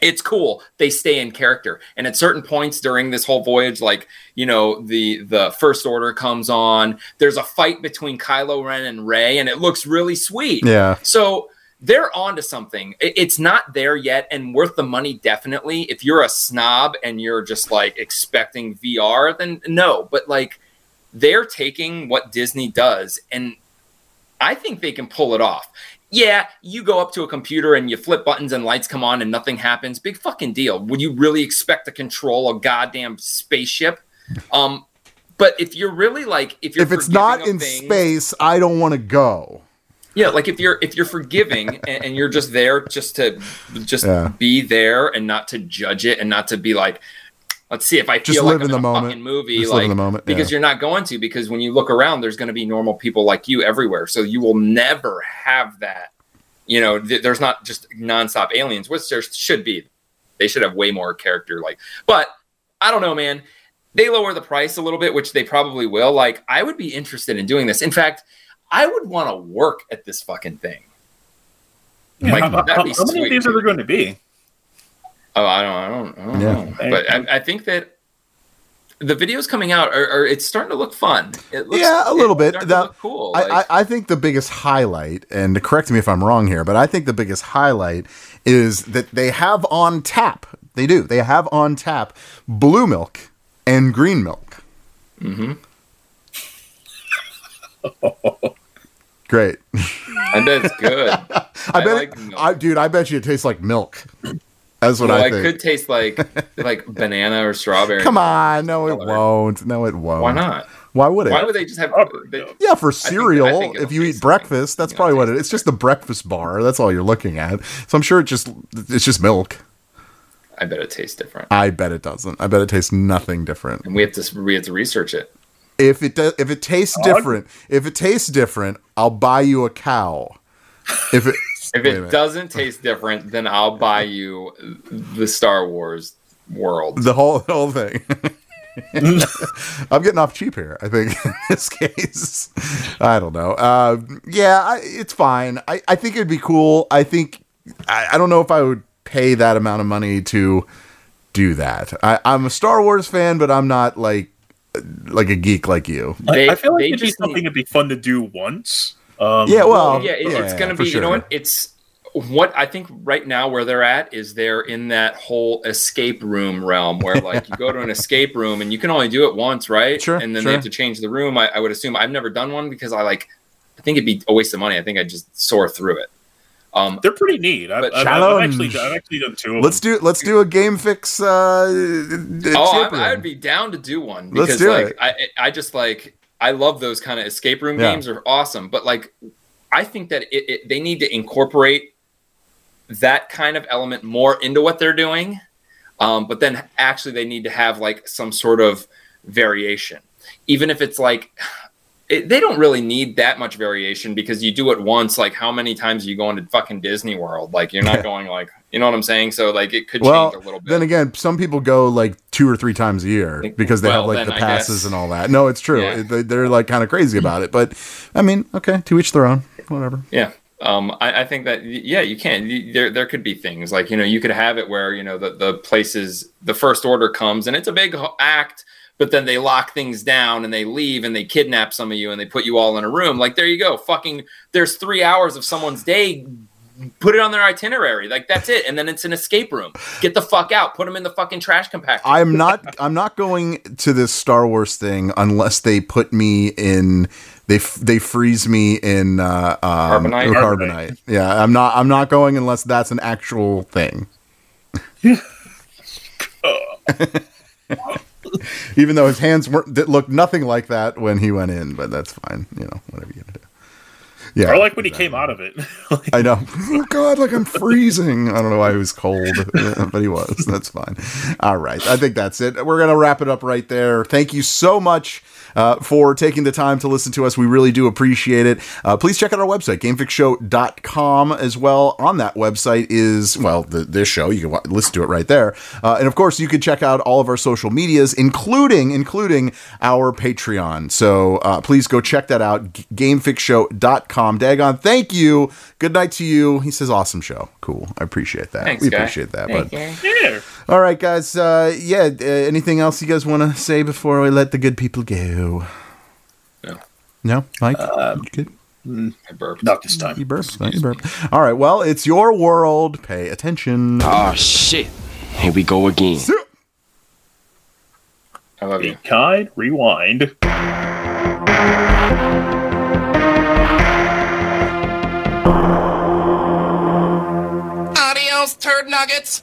it's cool. They stay in character, and at certain points during this whole voyage, like you know, the the First Order comes on. There's a fight between Kylo Ren and Rey, and it looks really sweet. Yeah. So they're onto something. It's not there yet, and worth the money definitely. If you're a snob and you're just like expecting VR, then no. But like they're taking what Disney does, and I think they can pull it off. Yeah, you go up to a computer and you flip buttons and lights come on and nothing happens. Big fucking deal. Would you really expect to control a goddamn spaceship? Um, but if you're really like, if you're If it's not in things- space, I don't want to go. yeah, like if you're if you're forgiving and, and you're just there just to just Yeah. be there and not to judge it and not to be like, let's see if I Just feel live like in I'm the moment. fucking movie, Just like live in the moment, because yeah. you're not going to because when you look around, there's going to be normal people like you everywhere, so you will never have that. You know, th- there's not just nonstop aliens, which there should be. They should have way more character, like, but I don't know, man. They lower the price a little bit, which they probably will. Like, I would be interested in doing this. In fact, I would want to work at this fucking thing. Yeah, Like, how, how- how many of these are there going to be? Oh, I don't, I don't, I don't Yeah. know. But I, I think that the videos coming out are, are it's starting to look fun. It looks, yeah, a little bit. starting That, cool. I, Like, I, I think the biggest highlight, and correct me if I'm wrong here, but I think the biggest highlight is that they have on tap. They do. They have on tap blue milk and green milk. Mm-hmm. Great. I bet it's good. I, I bet, like it, milk. I, dude. I bet you it tastes like milk. That's what well, I it could taste like like banana or strawberry. Come on, no, it Color. won't. No, it won't. Why not? Why would it? Why would they just have? They, Yeah, for think- I cereal, think it'll if you eat taste breakfast, that's probably what it is. It's just the breakfast bar. That's all you're looking at. So I'm sure it just it's just milk. I bet it tastes different, I bet it doesn't. I bet it tastes nothing different. and we have to we have to research it. If it does, if it tastes different, if it tastes different, I'll buy you a cow. If it If it doesn't taste different, then I'll buy you the Star Wars world. the whole the whole thing. I'm getting off cheap here. I think in this case, I don't know. Uh, yeah, I, it's fine. I, I think it'd be cool. I think I, I don't know if I would pay that amount of money to do that. I, I'm a Star Wars fan, but I'm not like like a geek like you. I- They- I feel like it'd be something need- that'd be fun to do once. Um, Yeah, well, yeah, it, it's yeah, going to for be. You know what? It's what I think right now where they're at is they're in that whole escape room realm where like you go to an escape room and you can only do it once, right? Sure, And then sure. they have to change the room. I, I would assume I've never done one because I like. I think it'd be a waste of money. I think I'd just soar through it. Um, they're pretty neat. I've, I've, I've actually I've actually done two of Let's them. do let's do a game fix. Uh, oh, I, I'd be down to do one Let's because do like it. I, I just like I love those kind of escape room Yeah. games are awesome. But like, I think that it, it, they need to incorporate that kind of element more into what they're doing. Um, but then actually, they need to have like some sort of variation, even if it's like. It, they don't really need that much variation because you do it once. Like, how many times are you going to fucking Disney World? Like, you're not going like, you know what I'm saying? So, like, it could well, change a little bit. then again, some people go like two or three times a year because they have like the I passes guess- and all that. No, it's true. Yeah. They, they're like kind of crazy about it. But I mean, okay, to each their own. Whatever. Yeah. Um, I, I think that yeah, you can. You- There, there could be things like you know you could have it where you know the the places the first order comes and it's a big act, but then they lock things down and they leave and they kidnap some of you and they put you all in a room. Like there you go, fucking. There's three hours of someone's day. Put it on their itinerary, like that's it, and then it's an escape room. Get the fuck out. Put them in the fucking trash compactor. I'm not. I'm not going to this Star Wars thing unless they put me in. They f- they freeze me in uh, um, Carbonite? Carbonite. Yeah, I'm not. I'm not going unless that's an actual thing. Even though his hands weren't that looked nothing like that when he went in, but that's fine. You know, whatever you gonna do. Yeah, or like when he came out of it. I know. Oh God, like I'm freezing. I don't know why he was cold, but he was. That's fine. All right, I think that's it. We're gonna wrap it up right there. Thank you so much uh, for taking the time to listen to us. We really do appreciate it. Uh, please check out our website, gamefixshow.com as well. On that website is, well, the, this show. You can wa- listen to it right there. Uh, and of course, you can check out all of our social medias, including, including our Patreon. So uh, please go check that out, g- gamefixshow.com. Dagon, thank you. Good night to you. He says, awesome show. Cool. I appreciate that. Thanks, we guy. appreciate that. Thank but yeah. All right, guys. Uh, yeah. Uh, anything else you guys want to say before we let the good people go? No. No, Mike. Um, good. I burped. Not this time. You burped. You burped. All right. Well, it's your world. Pay attention. Oh, shit. Here we go again. I love Be you. kind. Rewind. Adios, turd nuggets.